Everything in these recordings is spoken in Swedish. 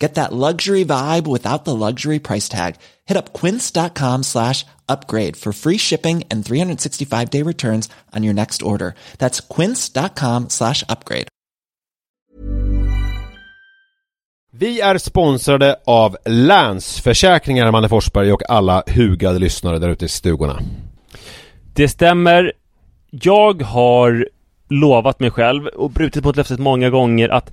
Get that luxury vibe without the luxury price tag. Hit up quince.com slash upgrade for free shipping and 365 day returns on your next order. That's quince.com slash upgrade. Vi är sponsrade av Länsförsäkringar, Manne Forsberg och alla hugade lyssnare där ute i stugorna. Det stämmer. Jag har lovat mig själv och brutit mot löftet många gånger att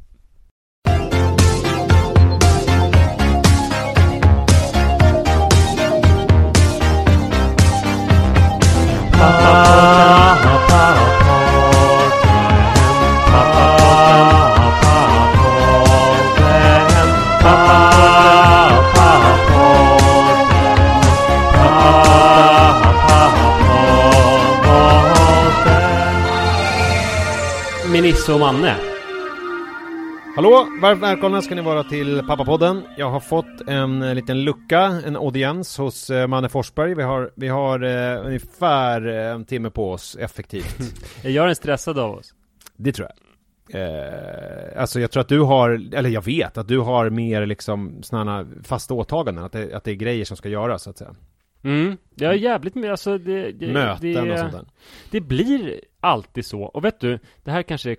Nisse och Manne. Hallå! Varmt välkomna ska ni vara till Pappapodden. Jag har fått en eh, liten lucka, en audiens hos eh, Manne Forsberg. Vi har, vi har eh, ungefär eh, en timme på oss effektivt. Är jag den stressade av oss? Det tror jag. Eh, alltså jag tror att du har, eller jag vet att du har mer liksom sådana fasta åtaganden, att det, att det är grejer som ska göras så att säga. Mm, jag är jävligt med, alltså det, det Möten det, och sånt där. Det blir alltid så. Och vet du, det här kanske är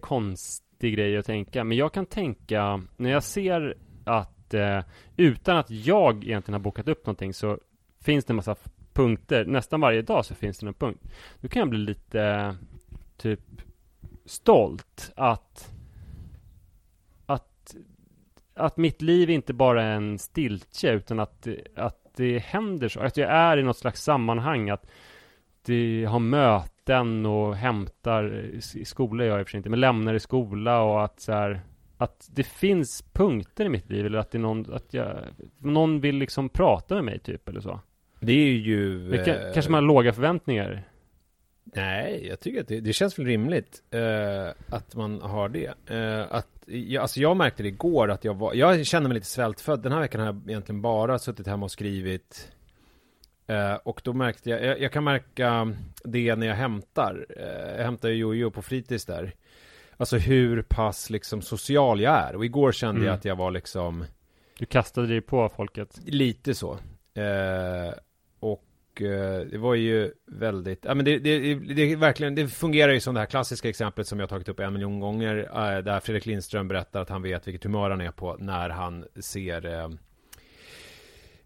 viktig grej att tänka, men jag kan tänka när jag ser att eh, utan att jag egentligen har bokat upp någonting så finns det en massa punkter. Nästan varje dag så finns det en punkt. Då kan jag bli lite typ stolt att att att mitt liv inte bara är en stiltje utan att, att det händer så. Att jag är i något slags sammanhang. Att det har möten och hämtar i skola gör jag i och för sig inte, men lämnar i skola och att så här, att det finns punkter i mitt liv eller att det är någon, att jag, någon vill liksom prata med mig typ eller så. Det är ju... Det kan, eh, kanske man har låga förväntningar. Nej, jag tycker att det, det känns väl rimligt eh, att man har det. Eh, att, jag, alltså jag märkte det igår att jag var, jag känner mig lite svältfödd. Den här veckan har jag egentligen bara suttit hemma och skrivit. Eh, och då märkte jag, jag, jag kan märka det när jag hämtar. Eh, jag hämtar ju Jojo på fritids där. Alltså hur pass liksom social jag är. Och igår kände Mm. jag att jag var liksom Du kastade dig på folket. Lite så. Eh, och eh, det var ju väldigt, ja men det, det, det, verkligen, det fungerar ju som det här klassiska exemplet som jag tagit upp en miljon gånger. Där Fredrik Lindström berättar att han vet vilket humör han är på när han ser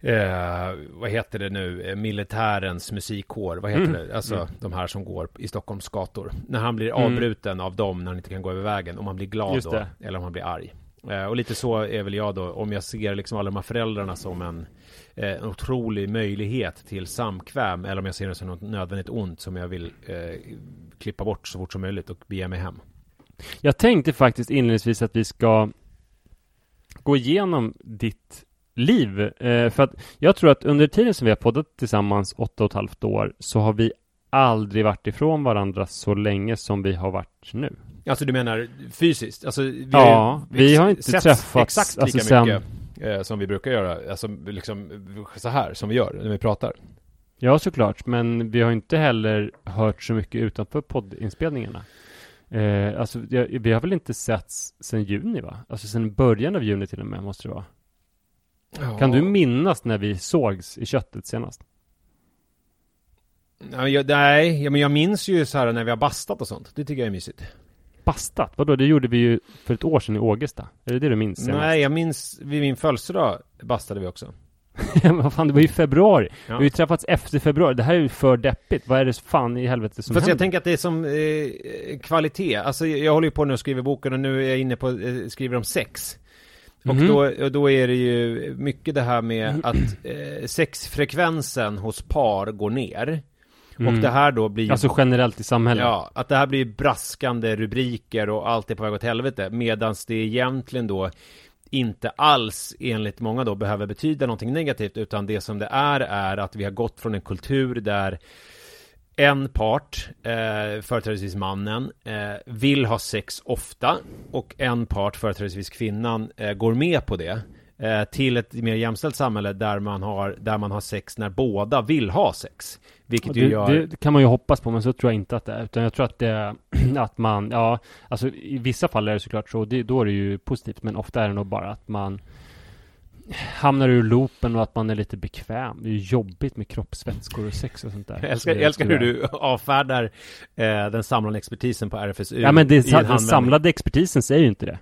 eh, vad heter det nu, eh, militärens musikkår, vad heter Mm. det, alltså Mm. de här som går i Stockholms gator. När han blir Mm. avbruten av dem när han inte kan gå över vägen, om han blir glad då, eller om han blir arg. Eh, och lite så är väl jag då, om jag ser liksom alla de här föräldrarna som en, eh, en otrolig möjlighet till samkväm, eller om jag ser det som något nödvändigt ont som jag vill eh, klippa bort så fort som möjligt och bege mig hem. Jag tänkte faktiskt inledningsvis att vi ska gå igenom ditt liv. Eh, för att jag tror att under tiden som vi har poddat tillsammans åtta och ett halvt år så har vi aldrig varit ifrån varandra så länge som vi har varit nu. Alltså du menar fysiskt? Alltså, vi Ja, ju vi har inte träffats, exakt alltså, lika sen- mycket eh, som vi brukar göra. Alltså liksom så här som vi gör när vi pratar. Ja, såklart, men vi har inte heller hört så mycket utanför poddinspelningarna. Eh, alltså, vi har väl inte setts sedan juni, va? Alltså sedan början av juni till och med, måste det vara. Kan du minnas när vi sågs i köttet senast? Ja, jag, nej, ja, men jag minns ju så här när vi har bastat och sånt. Det tycker jag är mysigt. Bastat? Vadå? Det gjorde vi ju för ett år sedan i Ågesta. Är det det du minns? senast? Nej, jag minns vid min födelsedag bastade vi också. Men vad fan, det var ju februari. Vi Ja. har ju träffats efter februari. Det här är ju för deppigt. Vad är det fan i helvete som Fast händer? jag tänker att det är som eh, kvalitet. Alltså jag håller ju på nu och skriver boken och nu är jag inne på, eh, skriver om sex. Och Mhm. då, då är det ju mycket det här med att eh, sexfrekvensen hos par går ner. Mm. Och det här då blir Alltså generellt i samhället. Ja, att det här blir braskande rubriker och allt är på väg åt helvete. Medan det egentligen då inte alls enligt många då behöver betyda någonting negativt utan det som det är är att vi har gått från en kultur där en part, eh, företrädesvis mannen, eh, vill ha sex ofta och en part, företrädesvis kvinnan, eh, går med på det eh, till ett mer jämställt samhälle där man, har, där man har sex när båda vill ha sex. Vilket ju Det, gör... det kan man ju hoppas på, men så tror jag inte att det är. Utan jag tror att det att man, ja, alltså i vissa fall är det såklart så, det, då är det ju positivt, men ofta är det nog bara att man hamnar ur loopen och att man är lite bekväm. Det är ju jobbigt med kroppsvätskor och sex och sånt där. Jag älskar, jag älskar hur du avfärdar eh, den samlande expertisen på RFSU. Ja men det, den samlade expertisen säger ju inte det.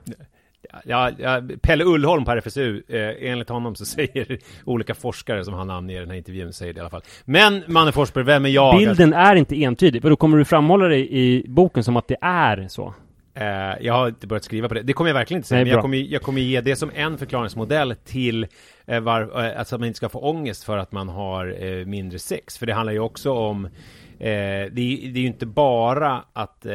Ja, ja, Pelle Ullholm på RFSU, eh, enligt honom så säger olika forskare som han namnger i den här intervjun, säger det i alla fall. Men Manne Forsberg, vem är jag? Bilden är inte entydig, för då kommer du framhålla det i boken som att det är så. Eh, jag har inte börjat skriva på det. Det kommer jag verkligen inte säga. Nej, men jag kommer, jag kommer ge det som en förklaringsmodell till eh, var, eh, alltså att man inte ska få ångest för att man har mindre sex. För det handlar ju också om Eh, det, är, det är ju inte bara att eh,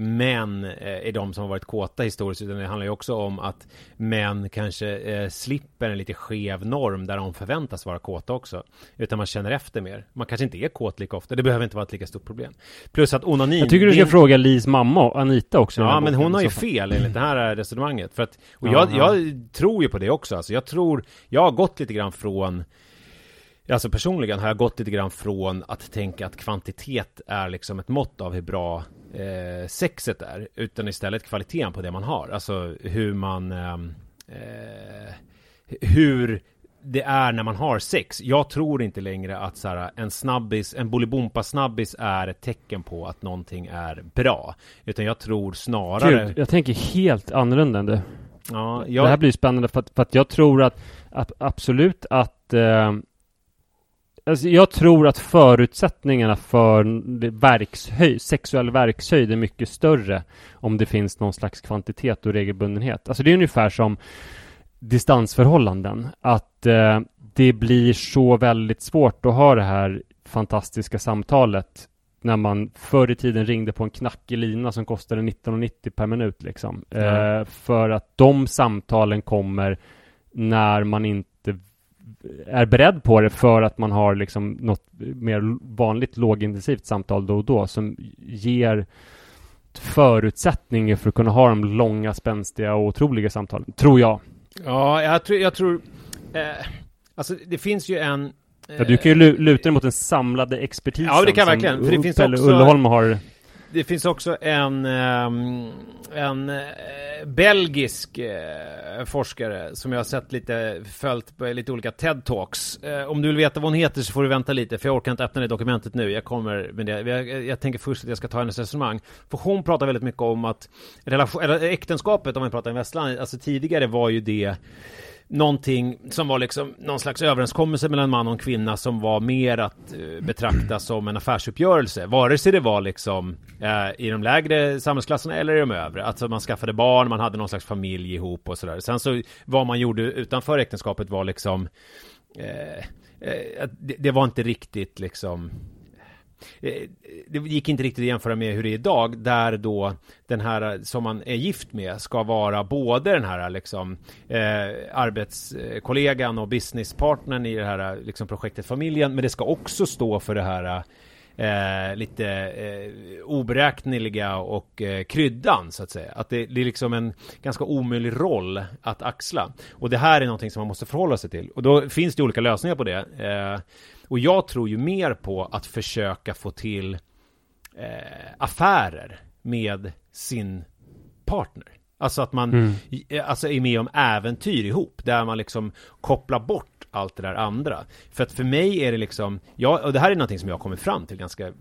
män eh, är de som har varit kåta historiskt utan det handlar ju också om att män kanske eh, slipper en lite skev norm där de förväntas vara kåta också. Utan man känner efter mer. Man kanske inte är kåt lika ofta. Det behöver inte vara ett lika stort problem. Plus att onani... Jag tycker du ska är- fråga Lis mamma, Anita också. Ja, men hon har ju fel enligt det här resonemanget. För att, och jag, jag tror ju på det också. Alltså, jag tror, jag har gått lite grann från Alltså personligen har jag gått lite grann från att tänka att kvantitet är liksom ett mått av hur bra eh, sexet är. Utan istället kvaliteten på det man har. Alltså hur man ehm, eh, Hur det är när man har sex. Jag tror inte längre att så här, en snabbis, en bolibompa snabbis är ett tecken på att någonting är bra. Utan jag tror snarare... Gud, jag tänker helt annorlunda än du. Ja, Det här jag, blir spännande för att, för att jag tror att, att absolut att eh, Alltså jag tror att förutsättningarna för verkshöjd, sexuell verkshöjd är mycket större om det finns någon slags kvantitet och regelbundenhet. Alltså det är ungefär som distansförhållanden. Att eh, det blir så väldigt svårt att ha det här fantastiska samtalet när man förr i tiden ringde på en knackig lina som kostade 19,90 per minut liksom. Ja. Eh, för att de samtalen kommer när man inte är beredd på det för att man har liksom något mer vanligt lågintensivt samtal då och då som ger förutsättningar för att kunna ha de långa, spänstiga och otroliga samtalen, tror jag. ja, jag tror... Jag tror eh, alltså det finns ju en... Ja, du kan ju lu- luta dig mot den samlade expertisen Ja, det kan jag som verkligen, för det finns också- Ulleholm har det finns också en, ehm, en eh, belgisk eh, forskare som jag har sett lite, följt på lite olika TED-talks. Eh, om du vill veta vad hon heter så får du vänta lite, för jag orkar inte öppna det dokumentet nu. Jag kommer med det. Jag, jag tänker först att jag ska ta hennes resonemang. För hon pratar väldigt mycket om att relation, eller äktenskapet, om vi pratar i västlandet, alltså tidigare var ju det någonting som var liksom någon slags överenskommelse mellan man och en kvinna som var mer att eh, betrakta som en affärsuppgörelse. Vare sig det var liksom eh, i de lägre samhällsklasserna eller i de övre. Alltså man skaffade barn, man hade någon slags familj ihop och sådär. Sen så vad man gjorde utanför äktenskapet var liksom eh, eh det, det var inte riktigt liksom Eh, eh, det gick inte riktigt att jämföra med hur det är idag, där då den här eh, som man är gift med ska vara både den här liksom eh, arbetskollegan och businesspartnern i det här liksom projektet familjen, men det ska också stå för det här Eh, lite eh, oberäkneliga och eh, kryddan så att säga. Att det, det, är liksom en ganska omöjlig roll att axla. Och det här är någonting som man måste förhålla sig till. Och då finns det olika lösningar på det. Eh, och jag tror ju mer på att försöka få till eh, affärer med sin partner. Alltså att man mm. alltså är med om äventyr ihop, där man liksom kopplar bort allt det där andra. För att för mig är det liksom, ja, och det här är någonting som jag kommit fram till ganska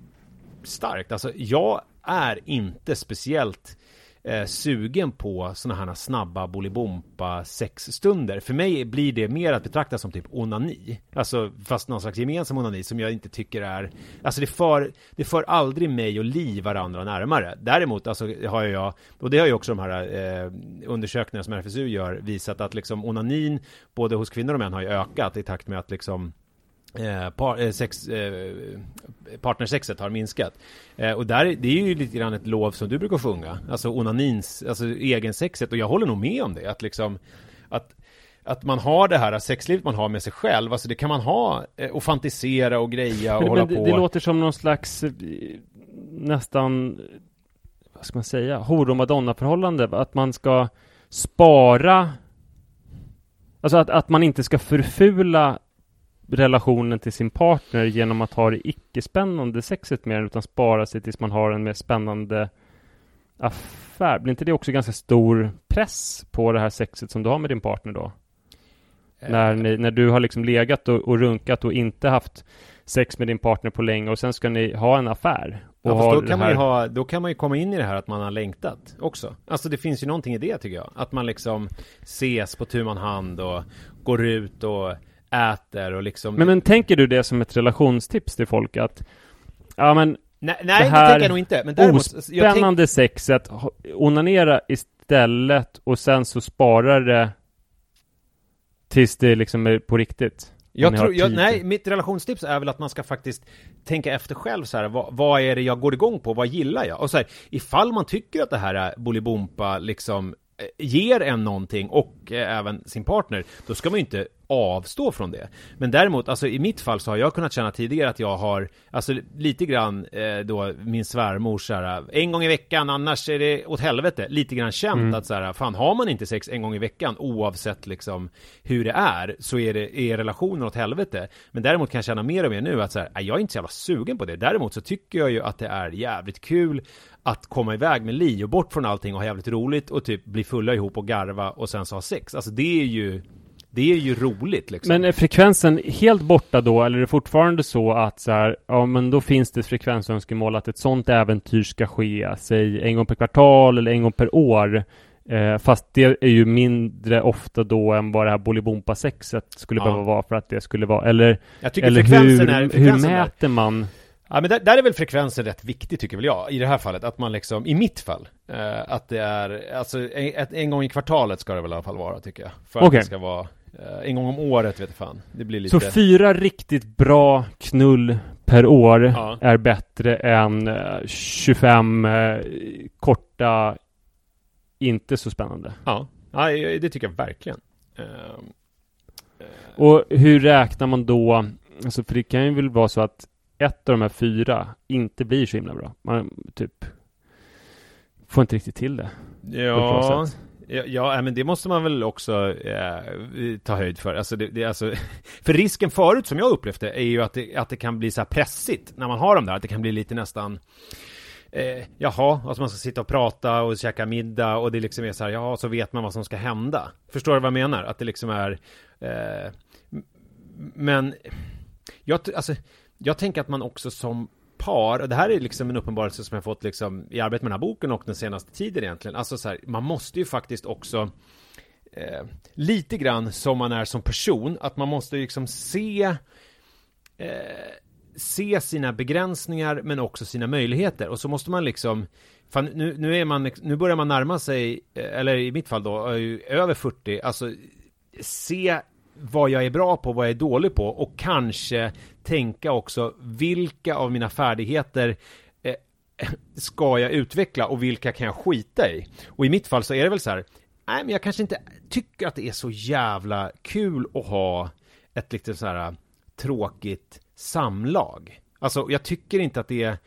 starkt. Alltså jag är inte speciellt eh, sugen på sådana här snabba bolibompa sexstunder. För mig blir det mer att betrakta som typ onani. Alltså fast någon slags gemensam onani som jag inte tycker är, alltså det för, det för aldrig mig och Li varandra närmare. Däremot alltså har jag, och det har ju också de här eh, undersökningarna som RFSU gör visat att liksom onanin både hos kvinnor och män har ju ökat i takt med att liksom Eh, par, eh, sex, eh, partnersexet har minskat. Eh, och där, det är ju lite grann ett lov som du brukar sjunga. Alltså onanins, alltså egensexet. Och jag håller nog med om det. Att liksom, att, att man har det här sexlivet man har med sig själv. Alltså det kan man ha eh, och fantisera och greja och men, hålla men det, på. Det låter som någon slags nästan, vad ska man säga, horo madonna förhållande. Att man ska spara Alltså att, att man inte ska förfula relationen till sin partner genom att ha det icke-spännande sexet den, utan spara sig tills man har en mer spännande affär. Blir inte det också ganska stor press på det här sexet som du har med din partner då? Äh. När, ni, när du har liksom legat och, och, runkat och inte haft sex med din partner på länge och sen ska ni ha en affär. Och ja, då, kan man ju ha, då kan man ju komma in i det här att man har längtat också. Alltså det finns ju någonting i det tycker jag. Att man liksom ses på tu man hand och går ut och äter och liksom Men, men tänker du det som ett relationstips till folk att Ja men Nej, nej det, här det tänker jag nog inte men däremot, Ospännande tänk... sexet Onanera istället och sen så sparar det Tills det liksom är på riktigt. Jag tror, jag, nej, mitt relationstips är väl att man ska faktiskt tänka efter själv så här, vad, vad, är det jag går igång på, vad gillar jag? Och så här, ifall man tycker att det här är Bolibompa liksom Eh, ger en någonting och eh, även sin partner, då ska man ju inte avstå från det. Men däremot, alltså i mitt fall så har jag kunnat känna tidigare att jag har, alltså lite grann eh, då min svärmor så här, en gång i veckan, annars är det åt helvete, lite grann känt mm. att så här, fan har man inte sex en gång i veckan, oavsett liksom hur det är, så är det, är relationen åt helvete. Men däremot kan jag känna mer och mer nu att så här, jag är inte så jävla sugen på det. Däremot så tycker jag ju att det är jävligt kul att komma iväg med Li och bort från allting och ha jävligt roligt och typ bli fulla ihop och garva och sen så ha sex. Alltså det är ju det är ju roligt liksom. Men är frekvensen helt borta då, eller är det fortfarande så att så här, ja men då finns det frekvensönskemål att ett sånt äventyr ska ske, säg en gång per kvartal eller en gång per år. Eh, fast det är ju mindre ofta då än vad det här Bolibompa-sexet skulle ja. behöva vara för att det skulle vara, eller, eller hur, är, hur mäter man Ja men där, där, är väl frekvensen rätt viktig tycker väl jag i det här fallet att man liksom, i mitt fall eh, Att det är, alltså en, en, gång i kvartalet ska det väl i alla fall vara tycker jag För okay. att det ska vara en gång om året vet fan. Det blir lite Så fyra riktigt bra knull per år ja. är bättre än eh, 25 eh, korta Inte så spännande. Ja, ja det tycker jag verkligen. Ehm, eh, Och hur räknar man då? Alltså för det kan ju väl vara så att ett av de här fyra inte blir så himla bra. Man typ får inte riktigt till det. Ja, ja, ja, äh, men det måste man väl också eh, ta höjd för. Alltså, det, det, alltså, för risken förut som jag upplevt det är ju att det, att det kan bli så här pressigt när man har dem där. Att det kan bli lite nästan eh, jaha, alltså man ska sitta och prata och käka middag och det liksom är så här, ja, så vet man vad som ska hända. Förstår du vad jag menar? Att det liksom är eh, men jag, alltså jag tänker att man också som par, och det här är liksom en uppenbarelse som jag fått liksom i arbetet med den här boken och den senaste tiden egentligen, alltså så här, man måste ju faktiskt också eh, lite grann som man är som person, att man måste liksom se eh, se sina begränsningar men också sina möjligheter. Och så måste man liksom Fan, nu, nu, är man, nu börjar man närma sig, eh, eller i mitt fall då, över 40, alltså se vad jag är bra på, vad jag är dålig på och kanske tänka också vilka av mina färdigheter eh, ska jag utveckla och vilka kan jag skita i? Och i mitt fall så är det väl så här, nej men jag kanske inte tycker att det är så jävla kul att ha ett lite så här tråkigt samlag. Alltså jag tycker inte att det är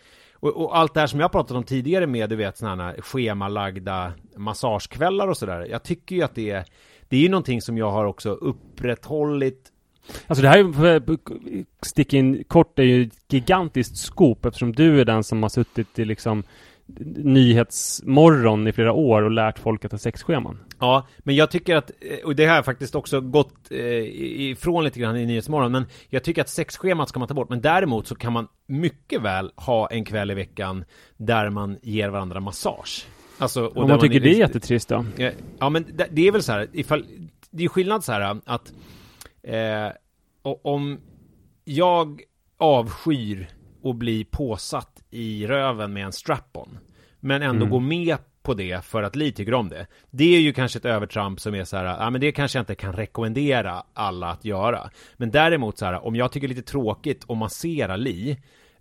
och, och, allt det här som jag pratat om tidigare med, du vet, sådana här schemalagda massagekvällar och sådär. Jag tycker ju att det är, det är ju någonting som jag har också upprätthållit Alltså det här är, stick in kort, är ju ett gigantiskt skop eftersom du är den som har suttit i liksom Nyhetsmorgon i flera år och lärt folk att ha sexscheman. Ja, men jag tycker att, eh, och det har jag faktiskt också gått eh, ifrån lite grann i Nyhetsmorgon, men jag tycker att sexschemat ska man ta bort, men däremot så kan man mycket väl ha en kväll i veckan där man ger varandra massage. Alltså, och Om man tycker man är, det är jättetrist då? Ja, men det, det är väl så här, ifall, det är skillnad så här att eh, om jag avskyr att bli påsatt i röven med en strap-on men ändå mm. gå med på det för att Li tycker om det. Det är ju kanske ett övertramp som är så här, ja men det kanske jag inte kan rekommendera alla att göra. Men däremot så här, om jag tycker det är lite tråkigt att massera Li,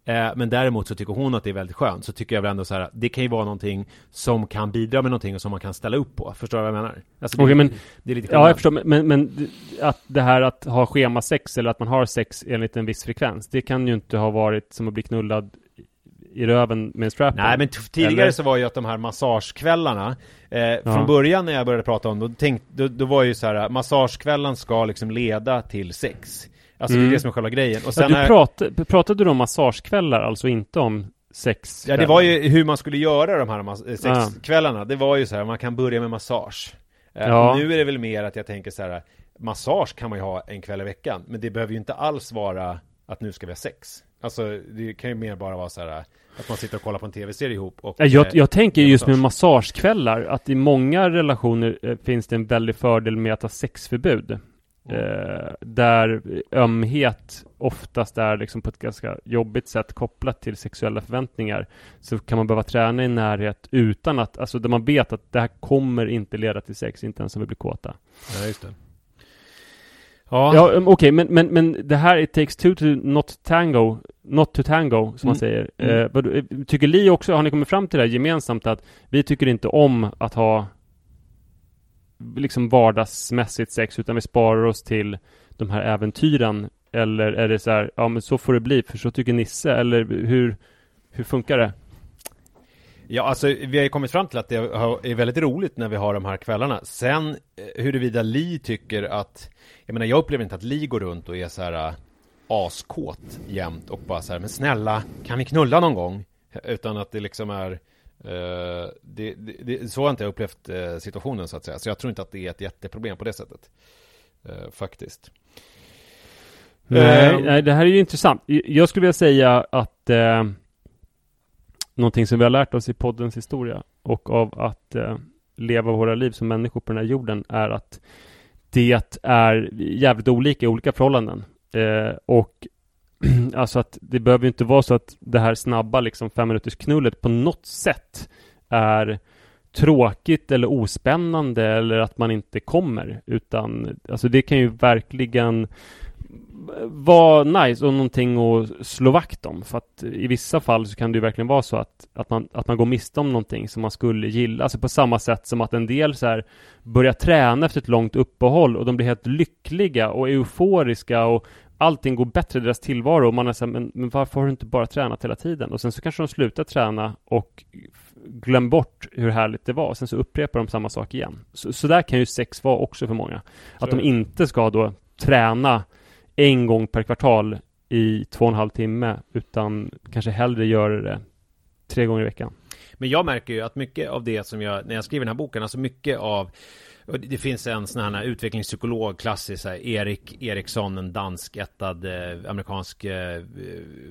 eh, men däremot så tycker hon att det är väldigt skönt, så tycker jag väl ändå så här, det kan ju vara någonting som kan bidra med någonting och som man kan ställa upp på. Förstår du vad jag menar? Alltså, det, okay, men, det är lite Ja, jag förstår, men, men att det här att ha schema sex eller att man har sex enligt en viss frekvens, det kan ju inte ha varit som att bli knullad i röven med en strap Nej men tidigare eller? så var ju att de här massagekvällarna eh, ja. Från början när jag började prata om det, då, tänkt, då, då var ju så här Massagekvällen ska liksom leda till sex Alltså mm. det är mm. det som är själva grejen och sen ja, du är... pratade, du om massagekvällar, alltså inte om sex Ja det var ju hur man skulle göra de här sexkvällarna ja. Det var ju så här, man kan börja med massage eh, ja. Nu är det väl mer att jag tänker så här Massage kan man ju ha en kväll i veckan Men det behöver ju inte alls vara att nu ska vi ha sex Alltså det kan ju mer bara vara så här att man sitter och kollar på en tv-serie ihop och Jag, jag, jag tänker just med massagekvällar Att i många relationer eh, finns det en väldig fördel med att ha sexförbud mm. Eh, Där ömhet oftast är liksom på ett ganska jobbigt sätt kopplat till sexuella förväntningar Så kan man behöva träna i närhet utan att, alltså där man vet att det här kommer inte leda till sex, inte ens om vi blir kåta Ja, just det Ja, ja um, okej, okay, men, men, men det här It takes two to not tango, not to tango, som mm. man säger. Mm. Eh, eh, tycker Li också, har ni kommit fram till det här gemensamt att vi tycker inte om att ha liksom vardagsmässigt sex, utan vi sparar oss till de här äventyren? Eller är det så här, ja men så får det bli, för så tycker Nisse, eller hur, hur funkar det? Ja, alltså vi har ju kommit fram till att det är väldigt roligt när vi har de här kvällarna. Sen eh, huruvida Li tycker att jag menar, jag upplever inte att Li går runt och är så här eh, askåt jämt och bara så här, men snälla, kan vi knulla någon gång? Utan att det liksom är uh, det, det, det, så har inte jag upplevt uh, situationen så att säga. Så jag tror inte att det är ett jätteproblem på det sättet. Uh, faktiskt. Nej, nej, det här är ju intressant. Jag skulle vilja säga att eh, någonting som vi har lärt oss i poddens historia och av att eh, leva våra liv som människor på den här jorden är att det är jävligt olika i olika förhållanden. Eh, och alltså att det behöver ju inte vara så att det här snabba liksom fem minuters knullet på något sätt är tråkigt eller ospännande eller att man inte kommer utan alltså det kan ju verkligen vara nice och någonting att slå vakt om. För att i vissa fall så kan det ju verkligen vara så att, att, man, att man går miste om någonting som man skulle gilla. Alltså på samma sätt som att en del så här börjar träna efter ett långt uppehåll och de blir helt lyckliga och euforiska och allting går bättre i deras tillvaro och man är så här, men, men varför har du inte bara tränat hela tiden? Och sen så kanske de slutar träna och glöm bort hur härligt det var. Sen så upprepar de samma sak igen. Så, så där kan ju sex vara också för många. Att de inte ska då träna en gång per kvartal i två och en halv timme utan kanske hellre göra det tre gånger i veckan. Men jag märker ju att mycket av det som jag, när jag skriver den här boken, alltså mycket av och det finns en sån här utvecklingspsykolog klassisk, här, Erik Eriksson, en danskättad eh, amerikansk eh,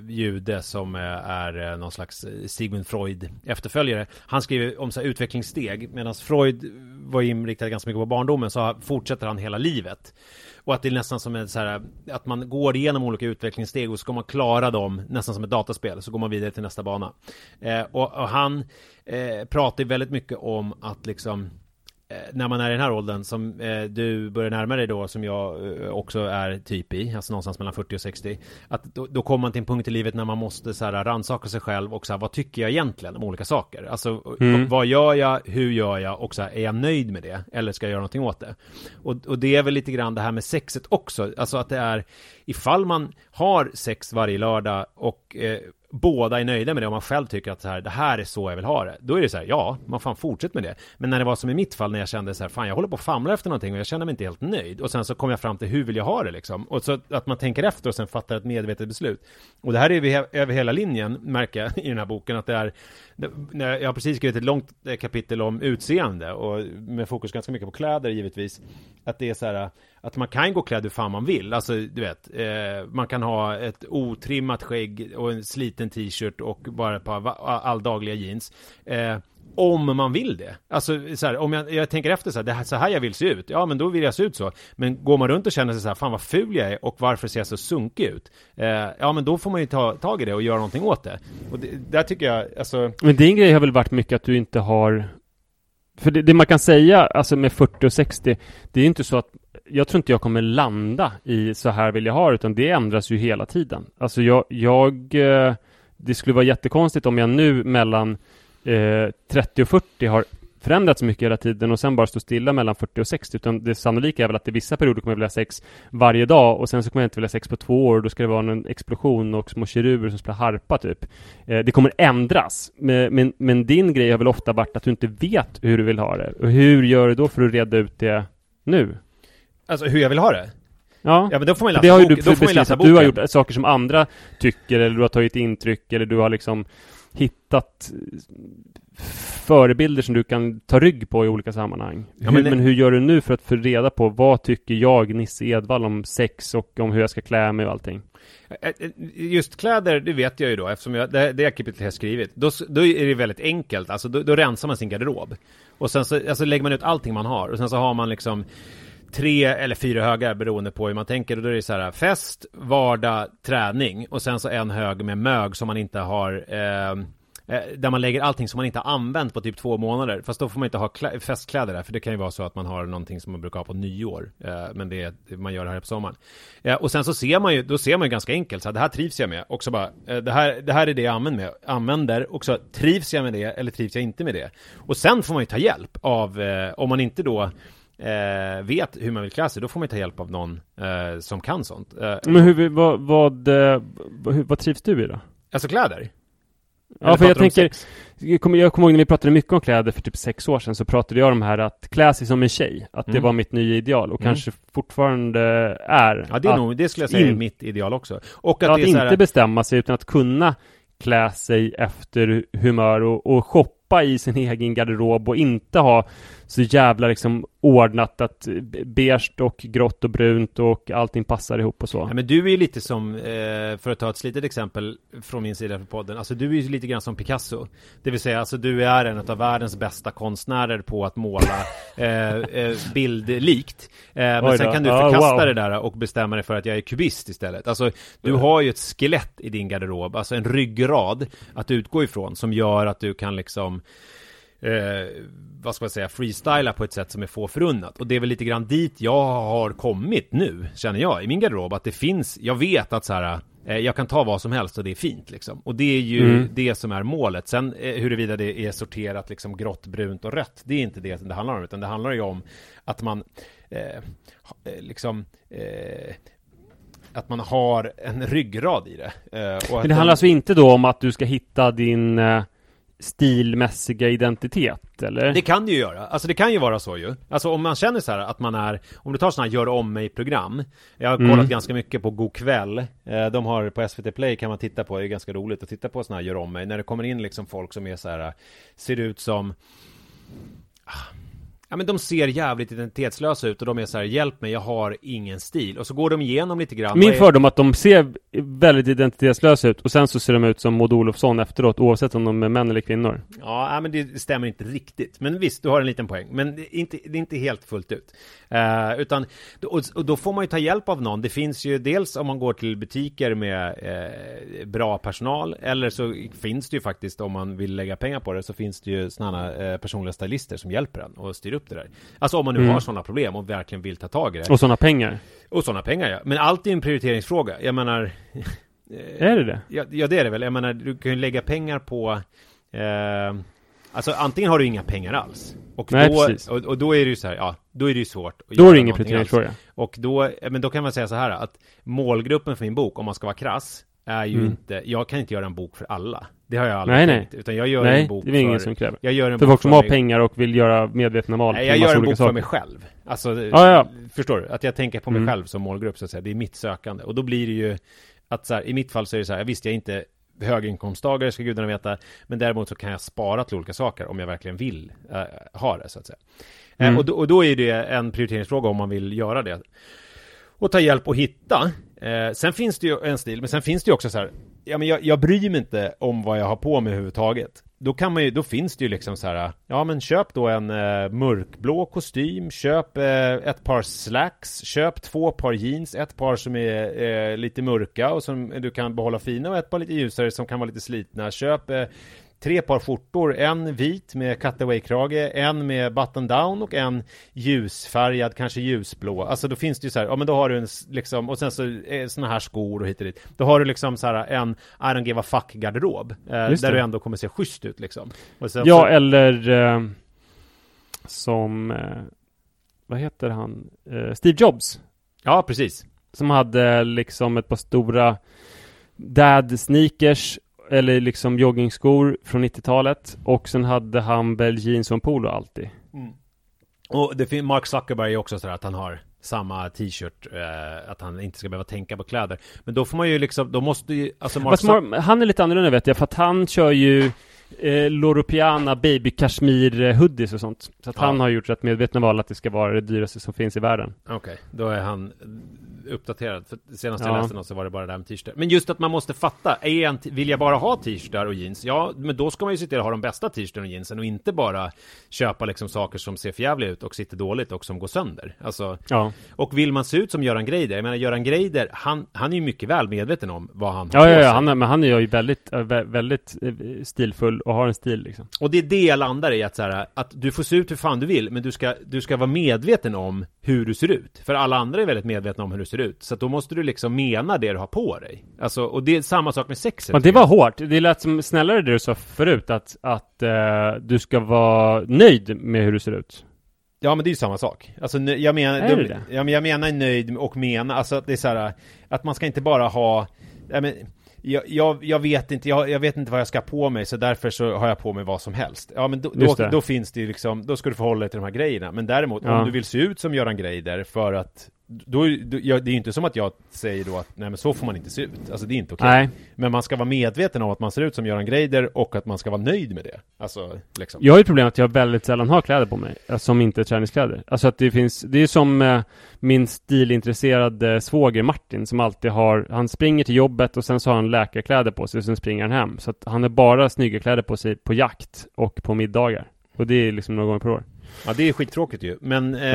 jude som eh, är eh, någon slags Sigmund Freud efterföljare. Han skriver om så här, utvecklingssteg medan Freud var inriktad ganska mycket på barndomen så fortsätter han hela livet. Och att det är nästan som en så här, att man går igenom olika utvecklingssteg och ska man klara dem nästan som ett dataspel så går man vidare till nästa bana. Eh, och, och, han eh, pratar väldigt mycket om att liksom när man är i den här åldern som eh, du börjar närma dig då som jag eh, också är typ i, alltså någonstans mellan 40 och 60 att då, då kommer man till en punkt i livet när man måste så här rannsaka sig själv och så här, vad tycker jag egentligen om olika saker? Alltså mm. vad gör jag, hur gör jag och så här, är jag nöjd med det eller ska jag göra någonting åt det? Och, och det är väl lite grann det här med sexet också, alltså att det är ifall man har sex varje lördag och eh, båda är nöjda med det och man själv tycker att så här, det här är så jag vill ha det. Då är det så här, ja, man fan fortsätt med det. Men när det var som i mitt fall när jag kände så här, fan jag håller på att famla efter någonting och jag känner mig inte helt nöjd. Och sen så kom jag fram till hur vill jag ha det liksom. Och så att man tänker efter och sen fattar ett medvetet beslut. Och det här är vi över hela linjen, märker jag i den här boken, att det är jag har precis skrivit ett långt eh, kapitel om utseende och med fokus ganska mycket på kläder givetvis. Att det är så här att man kan gå klädd hur fan man vill. Alltså, du vet, eh, man kan ha ett otrimmat skägg och en sliten t-shirt och bara ett par alldagliga jeans. Eh, om man vill det. Alltså så här, om jag, jag, tänker efter så här, det här, så här jag vill se ut. Ja, men då vill jag se ut så. Men går man runt och känner sig så här, fan vad ful jag är och varför ser jag så sunkig ut? Eh, ja, men då får man ju ta tag i det och göra någonting åt det. Och det, där tycker jag, alltså... Men din grej har väl varit mycket att du inte har för det, det, man kan säga, alltså med 40 och 60, det är inte så att jag tror inte jag kommer landa i så här vill jag ha det, utan det ändras ju hela tiden. Alltså jag, jag eh, det skulle vara jättekonstigt om jag nu mellan eh, 30 och 40 har förändrats mycket hela tiden och sen bara stå stilla mellan 40 och 60 utan det sannolika är väl att i vissa perioder kommer jag vilja sex varje dag och sen så kommer jag inte vilja sex på två år och då ska det vara en explosion och små keruber som spelar harpa typ. Eh, det kommer ändras. Men, men, men, din grej har väl ofta varit att du inte vet hur du vill ha det. Och hur gör du då för att reda ut det nu? Alltså hur jag vill ha det? Ja, ja men då får man läsa det har ju du, då får man läsa boken. Du har gjort saker som andra tycker eller du har tagit intryck eller du har liksom hittat förebilder som du kan ta rygg på i olika sammanhang. Ja, men, hur, men, hur gör du nu för att få reda på vad tycker jag, Nisse Edvall, om sex och om hur jag ska klä mig och allting? Just kläder, det vet jag ju då eftersom jag, det, det kapitlet jag skrivit. Då, då är det väldigt enkelt, alltså då, då rensar man sin garderob. Och sen så alltså lägger man ut allting man har och sen så har man liksom tre eller fyra högar beroende på hur man tänker. Och då är det så här fest, vardag, träning och sen så en hög med mög som man inte har eh, eh där man lägger allting som man inte har använt på typ två månader. Fast då får man inte ha festkläder där, för det kan ju vara så att man har någonting som man brukar ha på nyår. Eh, men det är, man gör det här på sommaren. Eh, och sen så ser man ju, då ser man ju ganska enkelt, så här, det här trivs jag med. Och så bara, eh, det här, det här är det jag använder, med, använder. Och så trivs jag med det, eller trivs jag inte med det? Och sen får man ju ta hjälp av, eh, om man inte då Eh, vet hur man vill klä sig, då får man ta hjälp av någon eh, som kan sånt. Eh, Men hur, vad, vad, vad, vad trivs du i då? Alltså kläder? Ja, för jag tänker, jag kommer, jag kommer ihåg när vi pratade mycket om kläder för typ sex år sedan, så pratade jag om här att klä sig som en tjej, att mm. det var mitt nya ideal och mm. kanske fortfarande är. Ja, det är nog, det skulle jag säga är mitt ideal också. Och att, att inte här... bestämma sig, utan att kunna klä sig efter humör och, och shoppa i sin egen garderob och inte ha så jävla liksom ordnat att beige och grått och brunt och allting passar ihop och så. Ja, men du är ju lite som, eh, för att ta ett slitet exempel från min sida för podden, alltså du är ju lite grann som Picasso. Det vill säga, alltså du är en av världens bästa konstnärer på att måla eh, eh, bildlikt. Eh, men sen kan du förkasta oh, wow. det där och bestämma dig för att jag är kubist istället. Alltså, du har ju ett skelett i din garderob, alltså en ryggrad att utgå ifrån som gör att du kan liksom eh, vad ska man säga, freestyla på ett sätt som är få förunnat. Och det är väl lite grann dit jag har kommit nu, känner jag, i min garderob. Att det finns, jag vet att så här, eh, jag kan ta vad som helst och det är fint liksom. Och det är ju mm. det som är målet. Sen eh, huruvida det är sorterat liksom grått, brunt och rött, det är inte det som det handlar om, utan det handlar ju om att man eh, eh liksom eh, att man har en ryggrad i det. Eh, Men det handlar alltså inte då om att du ska hitta din stilmässiga identitet, eller? Det kan det ju göra. Alltså det kan ju vara så ju. Alltså om man känner så här att man är, om du tar sådana här gör om mig-program. Jag har mm. kollat ganska mycket på God kväll. Eh, de har på SVT Play kan man titta på, det är ganska roligt att titta på sådana här gör om mig. När det kommer in liksom folk som är så här, ser ut som Ja men de ser jävligt identitetslösa ut och de är så här, hjälp mig, jag har ingen stil. Och så går de igenom lite grann. Min fördom är att de ser väldigt identitetslösa ut och sen så ser de ut som Maud Olofsson efteråt oavsett om de är män eller kvinnor. Ja, men det stämmer inte riktigt. Men visst, du har en liten poäng. Men det är inte, det är inte helt fullt ut. Eh, utan, och, och då får man ju ta hjälp av någon. Det finns ju dels om man går till butiker med eh, bra personal. Eller så finns det ju faktiskt, om man vill lägga pengar på det, så finns det ju sådana eh, personliga stylister som hjälper en och styr upp det där. Alltså om man nu Mm. har sådana problem och verkligen vill ta tag i det. Och sådana pengar. Och sådana pengar ja. Men allt är en prioriteringsfråga. Jag menar... Är det det? Ja, ja, det är det väl. Jag menar, du kan ju lägga pengar på... Eh, alltså antingen har du inga pengar alls. Och, Nej, då, precis. och, och då är det ju så här, ja, då är det ju svårt. Att Då är det ingen alls. prioriteringsfråga. Och då, eh, men då kan man säga så här att målgruppen för min bok, om man ska vara krass, är ju Mm. inte, jag kan inte göra en bok för alla. Det har jag aldrig Nej, nej. tänkt. Utan jag gör Nej, en bok det är ingen för, som kräver. jag gör en För folk som har mig- pengar och vill göra medvetna val. Nej, jag gör en bok för saker. mig själv. Alltså, Ja, ja. förstår du? Att jag tänker på mig Mm. själv som målgrupp så att säga. Det är mitt sökande. Och då blir det ju att så här, i mitt fall så är det så här, visst jag är inte höginkomsttagare ska gudarna veta, men däremot så kan jag spara till olika saker om jag verkligen vill eh, ha det så att säga. Eh, Mm. och, då, och då är det en prioriteringsfråga om man vill göra det. Och ta hjälp och hitta. Eh, sen finns det ju en stil, men sen finns det ju också så här, ja men jag, jag bryr mig inte om vad jag har på mig överhuvudtaget. Då kan man ju, då finns det ju liksom så här, ja men köp då en eh, mörkblå kostym, köp eh, ett par slacks, köp två par jeans, ett par som är eh, lite mörka och som du kan behålla fina och ett par lite ljusare som kan vara lite slitna. Köp eh, tre par skjortor, en vit med cutaway-krage, en med button down och en ljusfärgad, kanske ljusblå. Alltså då finns det ju så här, ja men då har du en liksom, och sen så eh, såna här skor och hit och dit. Då har du liksom så här en I don't give a fuck garderob. Eh, där det. du ändå kommer se schysst ut liksom. Ja, så, eller eh, som, eh, vad heter han? Eh, Steve Jobs. ja, precis. Som hade liksom ett par stora dad sneakers eller liksom joggingskor från 90-talet. Och sen hade han väl jeans och en polo alltid. Och det fin- Mark Zuckerberg är också så här att han har samma t-shirt, eh, att han inte ska behöva tänka på kläder. Men då får man ju liksom, då måste ju, alltså Mark Fast Mar- han är lite annorlunda vet jag, för att han kör ju eh, Loro Piana baby kashmir eh, hoodies och sånt. Så att Ja. han har gjort rätt medvetna val att det ska vara det dyraste som finns i världen. Okej, då är han uppdaterad. För senast Ja. jag läste något så var det bara det där med t-shirtar. Men just att man måste fatta, är en vill jag bara ha t-shirtar och jeans? Ja, men då ska man ju se till att ha de bästa t-shirtarna och jeansen och inte bara köpa liksom saker som ser förjävliga ut och sitter dåligt och som går sönder. Alltså, Ja, och vill man se ut som Göran Greider, jag menar Göran Greider, han, han är ju mycket väl medveten om vad han har ja, på ja, sig. ja han men han är ju väldigt, eh, vä- väldigt eh, stilfull och har en stil liksom. Och det är det jag landar i, att så här, att du får se ut hur fan du vill, men du ska, du ska vara medveten om hur du ser ut. För alla andra är väldigt medvetna om hur du ser ut. Så då måste du liksom mena det du har på dig. Alltså, och det är samma sak med sexet. Men det var hårt. Det lät som snällare det du sa förut, att, att eh, du ska vara nöjd med hur du ser ut. Ja men det är ju samma sak. Alltså jag menar, Är det de, det? ja, men jag menar nöjd och mena, alltså att det är så här, att man ska inte bara ha, ja, men, jag, jag, jag vet inte, jag, jag vet inte vad jag ska på mig så därför så har jag på mig vad som helst. Ja men då, då, då finns det ju liksom, då ska du förhålla dig till de här grejerna. Men däremot Ja. om du vill se ut som Göran Greider för att då, då, ja, det är ju inte som att jag säger då att nej men så får man inte se ut. Alltså det är inte okej. Nej. Men man ska vara medveten om att man ser ut som Göran Greider och att man ska vara nöjd med det. Alltså liksom. Jag har ju problem att jag väldigt sällan har kläder på mig, eh, som inte är träningskläder. Alltså att det finns, det är som eh, min stilintresserade svåger Martin som alltid har, han springer till jobbet och sen så har han läkarkläder på sig och sen springer han hem. Så att han har bara snygga kläder på sig på jakt och på middagar. Och det är liksom några gånger per år. Ja det är skittråkigt ju. Men eh,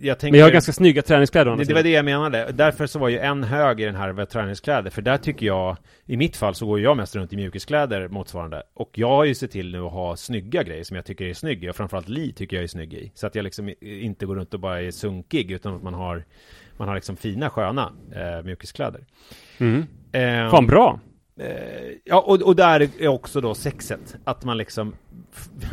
jag tänker Men jag har ganska snygga träningskläder Det, det var det jag menade. Därför så var ju en hög i den här med träningskläder. För där tycker jag, i mitt fall så går jag mest runt i mjukiskläder motsvarande. Och jag har ju sett till nu att ha snygga grejer som jag tycker är snygga. Och framförallt Li tycker jag är snygg i. Så att jag liksom inte går runt och bara är sunkig. Utan att man har, man har liksom fina, sköna eh, mjukiskläder. Mm. Eh, Fan bra! Eh, ja, och, och där är också då sexet. Att man liksom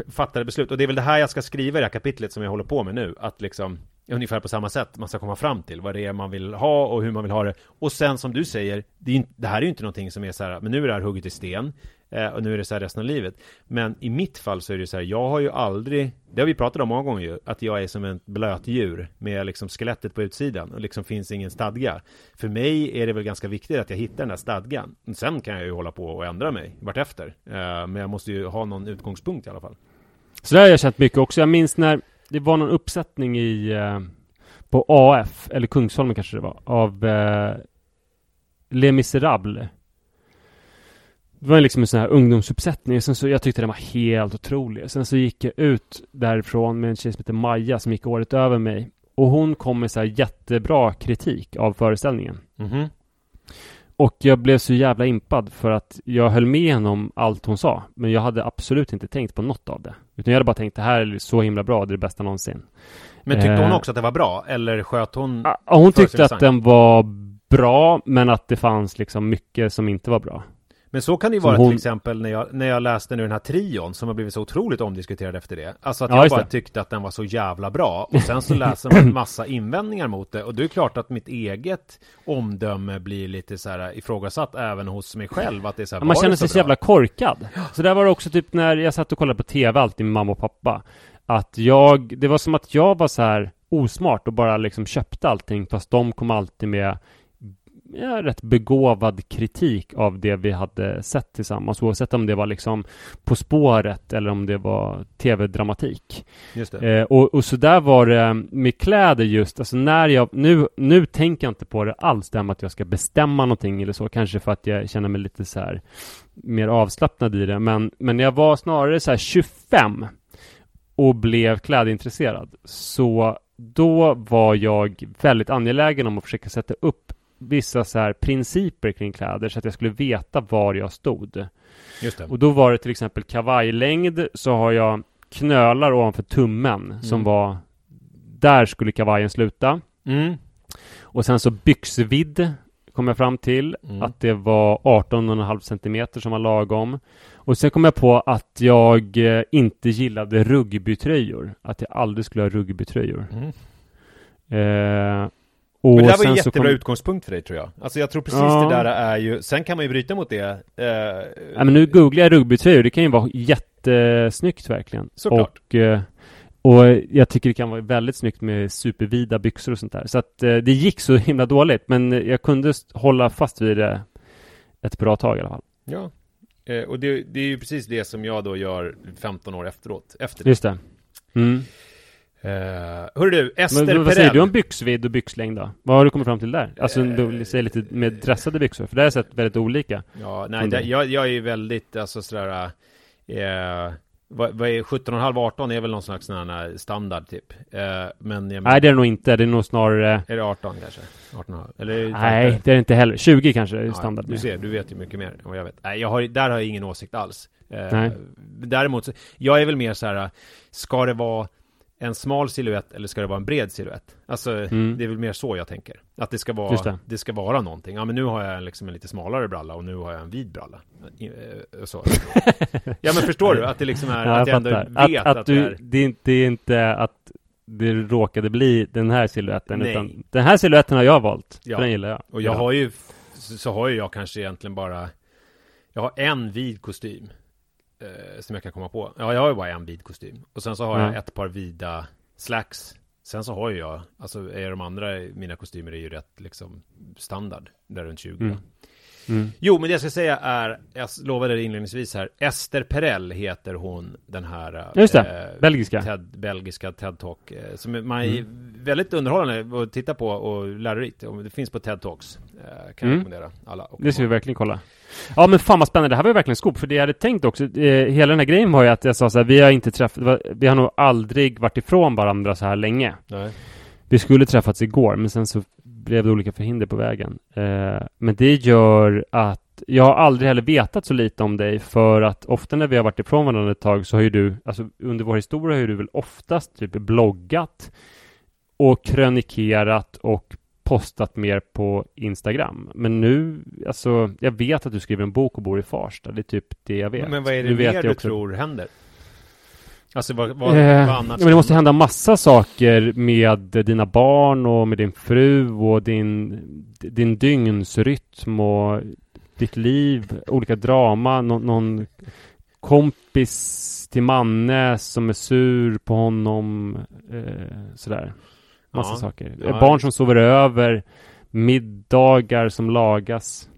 fattar ett beslut. Och det är väl det här jag ska skriva i det här kapitlet som jag håller på med nu. Att liksom ungefär på samma sätt man ska komma fram till vad det är man vill ha och hur man vill ha det. Och sen som du säger, det, är, det här är ju inte någonting som är så här, men nu är det här hugget i sten. Eh, och nu är det så här resten av livet. Men i mitt fall så är det så här, jag har ju aldrig, det har vi pratat om många gånger ju, att jag är som ett blötdjur med liksom skelettet på utsidan och liksom finns ingen stadga. För mig är det väl ganska viktigt att jag hittar den där stadgan. Sen kan jag ju hålla på och ändra mig vartefter. Eh, men jag måste ju ha någon utgångspunkt i alla fall. Så det har jag känt mycket också. Jag minns när det var någon uppsättning i eh, på AF, eller Kungsholmen kanske det var, av eh, Les Misérables. Det var liksom en sån här ungdomsuppsättning. Sen så, jag tyckte den var helt otrolig. Sen så gick jag ut därifrån med en tjej som heter Maja som gick året över mig. Och hon kom med så här jättebra kritik av föreställningen. Mhm. Och jag blev så jävla impad för att jag höll med henne om allt hon sa. Men jag hade absolut inte tänkt på något av det. Utan jag hade bara tänkt det här är så himla bra, det är det bästa någonsin. Men tyckte hon Eh. också att det var bra? Eller sköt hon? Ja, hon tyckte att den var bra, men att det fanns liksom mycket som inte var bra. Men så kan det ju vara hon- till exempel när jag, när jag läste nu den här trion som har blivit så otroligt omdiskuterad efter det. Alltså att Ja, jag bara det. tyckte att den var så jävla bra och sen så läser man en massa invändningar mot det och det är klart att mitt eget omdöme blir lite så här ifrågasatt även hos mig själv att det är så här, Ja, Man känner sig så så jävla korkad. Så där var det också typ när jag satt och kollade på TV alltid med mamma och pappa. Att jag, det var som att jag var så här osmart och bara liksom köpte allting fast de kom alltid med ja, rätt begåvad kritik av det vi hade sett tillsammans oavsett om det var liksom På spåret eller om det var TV-dramatik. Just det. Eh, och, och så där var det med kläder just, alltså när jag, nu, nu tänker jag inte på det alls, det här med att jag ska bestämma någonting eller så, kanske för att jag känner mig lite så här mer avslappnad i det, men, men jag var snarare så här 25 och blev klädintresserad, så då var jag väldigt angelägen om att försöka sätta upp vissa så här principer kring kläder så att jag skulle veta var jag stod. Just det. Och då var det till exempel kavajlängd så har jag knölar ovanför tummen som Mm. var där skulle kavajen sluta. Mm. Och sen så byxvidd kom jag fram till Mm. att det var 18,5 centimeter som var lagom. Och sen kom jag på att jag eh, inte gillade rugbytröjor. Att jag aldrig skulle ha rugbytröjor. Mm. Eh, och Men det där var en jättebra kom- utgångspunkt för dig tror jag. Alltså jag tror precis Ja. det där är ju, sen kan man ju bryta mot det. Eh, Ja, men nu googlar jag rugbytröjor. Det kan ju vara jättesnyggt verkligen. Såklart. Och, eh, och jag tycker det kan vara väldigt snyggt med supervida byxor och sånt där. Så att eh, det gick så himla dåligt. Men jag kunde hålla fast vid det ett bra tag i alla fall. Ja. Eh, och det, det är ju precis det som jag då gör 15 år efteråt. Efter det. Just det. Mm. Eh, hörru du, Ester Men, vad säger du om byxvidd och byxlängd då? Vad har du kommit fram till där? Alltså, Eh, du säger lite med dressade byxor. För det har jag sett väldigt olika. Ja, nej, det, jag, jag är ju väldigt, alltså sådär, eh, vad, vad är 17,5, 18 är väl någon slags sån här standard typ. Eh, men jag Nej, det är det nog inte. Det är nog snarare... Är det 18 kanske? 18,5? Eller Nej, det är det inte heller. 20 kanske är standard. Du ser, du vet ju mycket mer än vad jag vet. Nej, jag har, där har jag ingen åsikt alls. Eh, Nej. Däremot, så, jag är väl mer så här, ska det vara en smal silhuett eller ska det vara en bred silhuett? Alltså, Mm. det är väl mer så jag tänker. Att det ska vara, det. det. ska vara någonting. Ja, men nu har jag liksom en lite smalare bralla och nu har jag en vid bralla. Eh, Så. ja, men förstår du? Att det liksom är, Ja, att jag ändå fattar. vet att, att, att det du, är... det, är inte, det är inte att det råkade bli den här siluetten Nej. utan den här siluetten har jag valt. Ja. Den gillar jag. Och jag Ja. har ju, så har ju jag kanske egentligen bara, jag har en vid kostym. Eh, som jag kan komma på. Ja, jag har ju bara en vid kostym. Och sen så har jag Ja. ett par vida slacks. Sen så har ju jag, alltså är de andra, mina kostymer är ju rätt liksom standard. Där runt 20. Mm. Mm. Jo, men det jag ska säga är, jag lovade det inledningsvis här, Ester Perell heter hon, den här eh, Just det, belgiska. TED, belgiska TED Talk. eh, Som är- man är Mm. väldigt underhållande att titta på och lärorikt. Det finns på TED Talks. eh, Kan jag Mm. rekommendera alla. Det ska vi verkligen kolla. Ja men fan vad spännande, det här var ju verkligen skop. För det jag hade tänkt också, eh, hela den här grejen var ju att jag sa så här, vi har inte träffat, vi har nog aldrig varit ifrån varandra så här länge. Nej. Vi skulle träffats igår, men sen så blev det olika förhinder på vägen. Eh, men det gör att jag har aldrig heller vetat så lite om dig för att ofta när vi har varit ifrån varandra ett tag så har ju du, alltså under vår historia har ju du väl oftast typ bloggat och krönikerat och postat mer på Instagram. Men nu, alltså jag vet att du skriver en bok och bor i Farsta. Det är typ det jag vet. Men vad är det Nu mer du också- tror händer? Alltså vad, vad, Eh, vad annars? ja, men det måste hända massa saker med dina barn och med din fru och din, din dygnsrytm och ditt liv, olika drama, nå- någon kompis till Manne som är sur på honom, eh, sådär. Massa Ja. saker. Ja. Barn som sover över, middagar som lagas.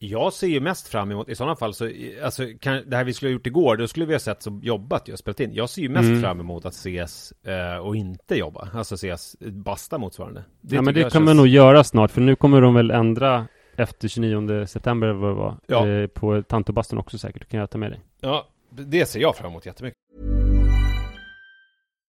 Jag ser ju mest fram emot, i sådana fall så, alltså kan, det här vi skulle ha gjort igår, då skulle vi ha sett som jobbat ju, spelat in. Jag ser ju mest Mm. fram emot att ses eh, och inte jobba, alltså ses, basta motsvarande. ja, men det kommer känns- nog göra snart, för nu kommer de väl ändra efter 29 september eller vad det var. Ja. Eh, på Tantobaston också säkert, det kan jag ta med dig. Ja, det ser jag fram emot jättemycket.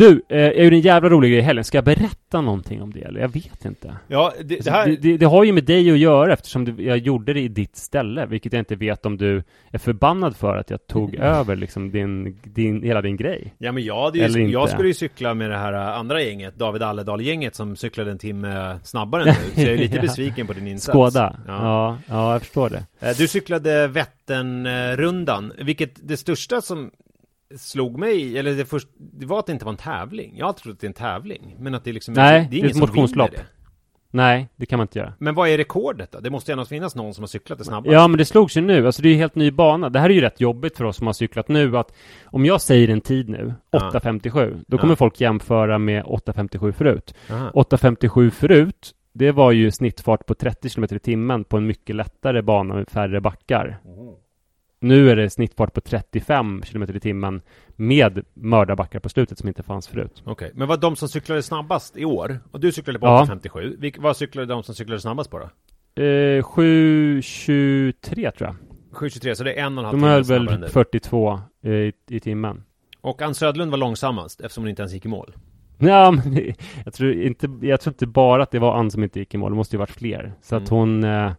Du, eh, jag gjorde en jävla rolig grej i helgen. Ska jag berätta någonting om det eller? Jag vet inte. Ja, det, det här... Det, det, det har ju med dig att göra eftersom du, jag gjorde det i ditt ställe, vilket jag inte vet om du är förbannad för att jag tog över liksom din, din, hela din grej. Ja men jag, ju, Eller inte. jag skulle ju cykla med det här äh, andra gänget, David Alledal-gänget som cyklade en timme snabbare än du. Så jag är lite Ja. besviken på din insats. Skåda. Ja. Ja. ja, jag förstår det. Eh, Du cyklade Vätternrundan, vilket det största som slog mig, eller det, först, det var att det inte var en tävling. Jag har alltid trott att det är en tävling, men att det liksom Nej, det är det är ett motionslopp. det. Nej, det kan man inte göra. Men vad är rekordet då? Det måste ju ändå finnas någon som har cyklat det snabbast. Ja, men det slogs ju nu. Alltså det är ju helt ny bana. Det här är ju rätt jobbigt för oss som har cyklat nu att om jag säger en tid nu, Ja. 8.57, då kommer Ja. folk jämföra med 8.57 förut. Aha. 8.57 förut, det var ju snittfart på 30 km i timmen på en mycket lättare bana med färre backar. Nu är det snittfart på 35 km i timmen med mördarbackar på slutet som inte fanns förut. Okej, men vad de som cyklade snabbast i år? Och du cyklade på Ja. 8.57. Vilk, vad cyklade de som cyklade snabbast på då? Eh, 7.23 tror jag. 7.23, så det är en och en halv De timme höll snabbare än väl dig. 42 eh, i, i timmen. Och Ann Södlund var långsammast eftersom hon inte ens gick i mål. Ja, men jag tror inte, jag tror inte bara att det var Ann som inte gick i mål, det måste ju varit fler. Så att Mm. hon, eh, eh,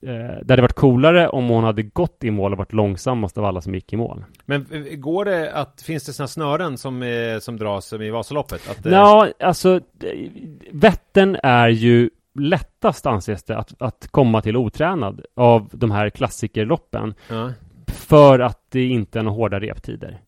det hade varit coolare om hon hade gått i mål och varit långsammast av alla som gick i mål. Men eh, går det att, finns det sådana snören som, eh, som dras som i Vasaloppet? Att, eh, Ja, alltså eh, Vättern är ju lättast anses det att, att komma till otränad av de här klassikerloppen. ja, För att det inte är några hårda reptider.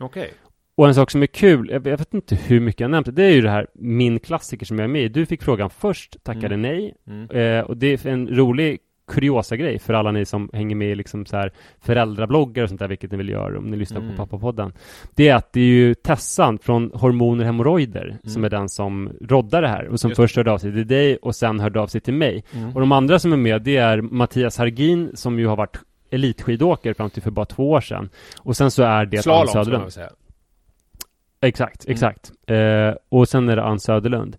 okej. Och en sak som är kul, jag jag vet inte hur mycket jag nämnt det, det är ju det här min klassiker som jag är med i. Du fick frågan först, tackade Mm. nej. Mm. Eh, och det är en rolig kuriosa grej för alla ni som hänger med i liksom så här föräldrabloggar och sånt där, vilket ni vill göra om ni lyssnar Mm. på Pappapodden. Det är att det är ju Tessan från Hormoner Hemorrojder som Mm. är den som roddar det här och som Just först hörde av sig till dig och sen hörde av sig till mig. Mm. Och de andra som är med, det är Mattias Hargin som ju har varit elitskidåkare fram till för bara två år sedan. Och sen så är det Slalom Ann Söderlund. Exakt, exakt. Eh, och sen är det Ann Söderlund.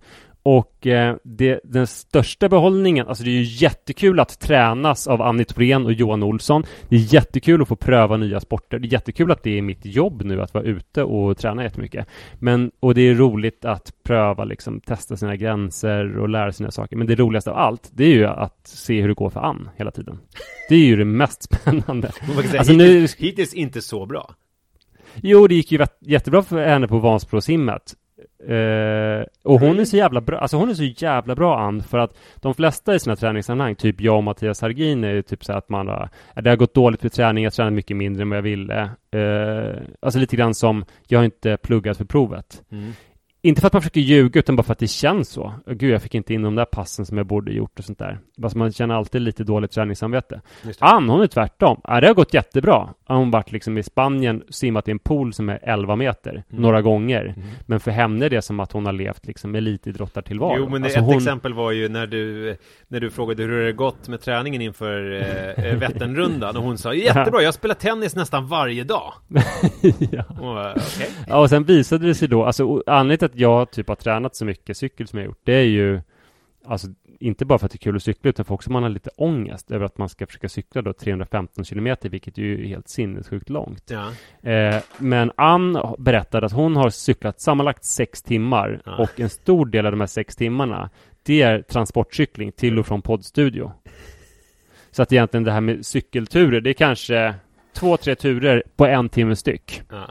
Och eh, det, den största behållningen, alltså det är ju jättekul att tränas av Annie Thorén och Johan Olsson. Det är jättekul att få pröva nya sporter. Det är jättekul att det är mitt jobb nu att vara ute och träna jättemycket. Men, och det är roligt att pröva, liksom testa sina gränser och lära sig nya saker. Men det roligaste av allt, det är ju att se hur det går för Ann hela tiden. Det är ju det mest spännande. Säga, Alltså nu- hittills, hittills inte så bra. Jo, det gick ju jättebra för henne på Vansbrosimmet. Eh, och hon är så jävla bra, alltså hon är så jävla bra Ann för att de flesta i sina träningssammanhang, typ jag och Mattias Hargin är ju typ så att man har, det har gått dåligt för träning, jag tränar mycket mindre än vad jag ville. Eh, alltså lite grann som, jag har inte pluggat för provet. Mm inte för att man försöker ljuga, utan bara för att det känns så. Gud, jag fick inte in de där passen som jag borde gjort och sånt där. Fast man känner alltid lite dåligt träningssamvete. Ann, hon är tvärtom. Ja, det har gått jättebra. Hon varit liksom i Spanien, simmat i en pool som är 11 meter, Mm. några gånger. Men för henne är det som att hon har levt liksom elitidrottartillvaro. Jo, men Alltså, ett hon- exempel var ju när du, när du frågade hur det gått med träningen inför eh, eh, Vätternrundan och hon sa jättebra, jag spelar tennis nästan varje dag. ja. Och, okej. Ja, och sen visade det sig då, alltså anledningen till att jag typ har tränat så mycket cykel som jag gjort, det är ju Alltså inte bara för att det är kul att cykla utan för också man har lite ångest över att man ska försöka cykla då 315 kilometer vilket ju är helt sinnessjukt långt. Ja. Eh, men Ann berättade att hon har cyklat sammanlagt sex timmar Ja. och en stor del av de här sex timmarna det är transportcykling till och från poddstudio. Så att egentligen det här med cykelturer, det är kanske två, tre turer på en timme styck. Ja.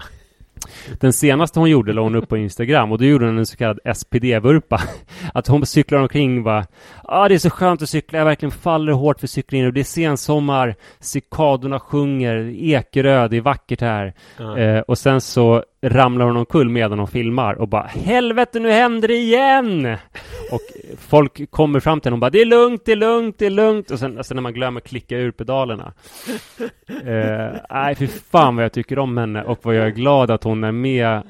Den senaste hon gjorde la hon upp på Instagram och då gjorde hon en så kallad SPD-vurpa. Att hon cyklar omkring och bara ah, det är så skönt att cykla, jag verkligen faller hårt för cyklingen och det är sensommar, cikadorna sjunger, Ekerö, det är vackert här. Ja. Eh, och sen så ramlar hon omkull medan hon filmar och bara helvete nu händer det igen! Och folk kommer fram till henne och bara det är lugnt, det är lugnt, det är lugnt och sen, sen när man glömmer klicka ur pedalerna. Eh, Nej, fy fan vad jag tycker om henne och vad jag är glad att hon är med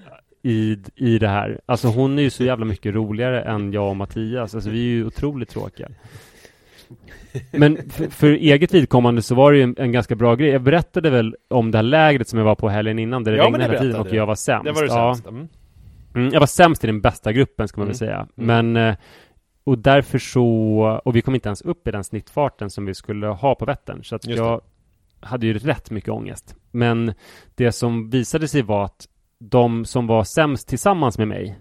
i, i det här. Alltså hon är ju så jävla mycket roligare än jag och Mattias. Alltså vi är ju otroligt tråkiga. Men för, för eget vidkommande så var det ju en, en ganska bra grej. Jag berättade väl om det här lägret som jag var på helgen innan där det Ja, regnade hela tiden och du. jag var sämst. Det var det Ja. sämsta. Mm. Mm, jag var sämst i den bästa gruppen ska man väl Mm. säga. Mm. Men eh, och därför så, och vi kom inte ens upp i den snittfarten som vi skulle ha på Vättern. Så att Just jag hade ju rätt mycket ångest. Men det som visade sig var att de som var sämst tillsammans med mig,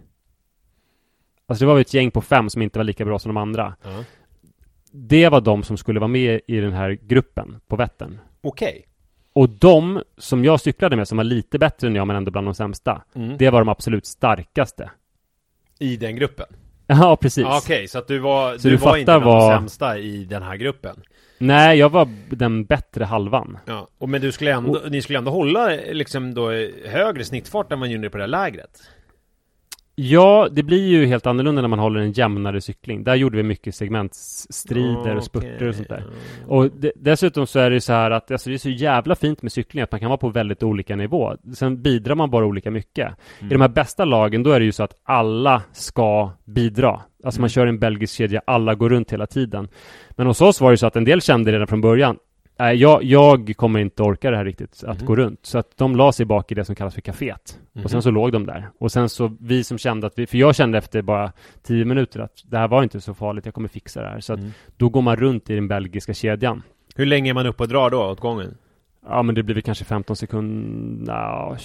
alltså det var ett gäng på fem som inte var lika bra som de andra. Ja. Det var de som skulle vara med i den här gruppen på Vättern. Okej. Och de som jag cyklade med, som var lite bättre än jag men ändå bland de sämsta, Mm. det var de absolut starkaste. I den gruppen? Ja, precis. Okej, så att du var, Så du du var inte bland de vad- sämsta i den här gruppen? Nej, jag var den bättre halvan. Ja, och men du skulle ändå, ni skulle ändå hålla liksom då högre snittfart än man gjorde på det här lägret? Ja, det blir ju helt annorlunda när man håller en jämnare cykling. Där gjorde vi mycket segmentstrider och spurter och sånt där. Och de, dessutom så är det så här att alltså det är så jävla fint med cykling att man kan vara på väldigt olika nivå. Sen bidrar man bara olika mycket. I de här bästa lagen då är det ju så att alla ska bidra. Alltså man kör en belgisk kedja, alla går runt hela tiden. Men hos oss var det så att en del kände redan från början Nej, jag, jag kommer inte orka det här riktigt, att gå runt. Så att de la sig bak i det som kallas för kaféet. Och sen så låg de där. Och sen så vi som kände att vi, för jag kände efter bara tio minuter att det här var inte så farligt, jag kommer fixa det här. Så att då går man runt i den belgiska kedjan. Hur länge är man uppe och drar då åt gången? Ja men det blir väl kanske 15 sekunder, ja,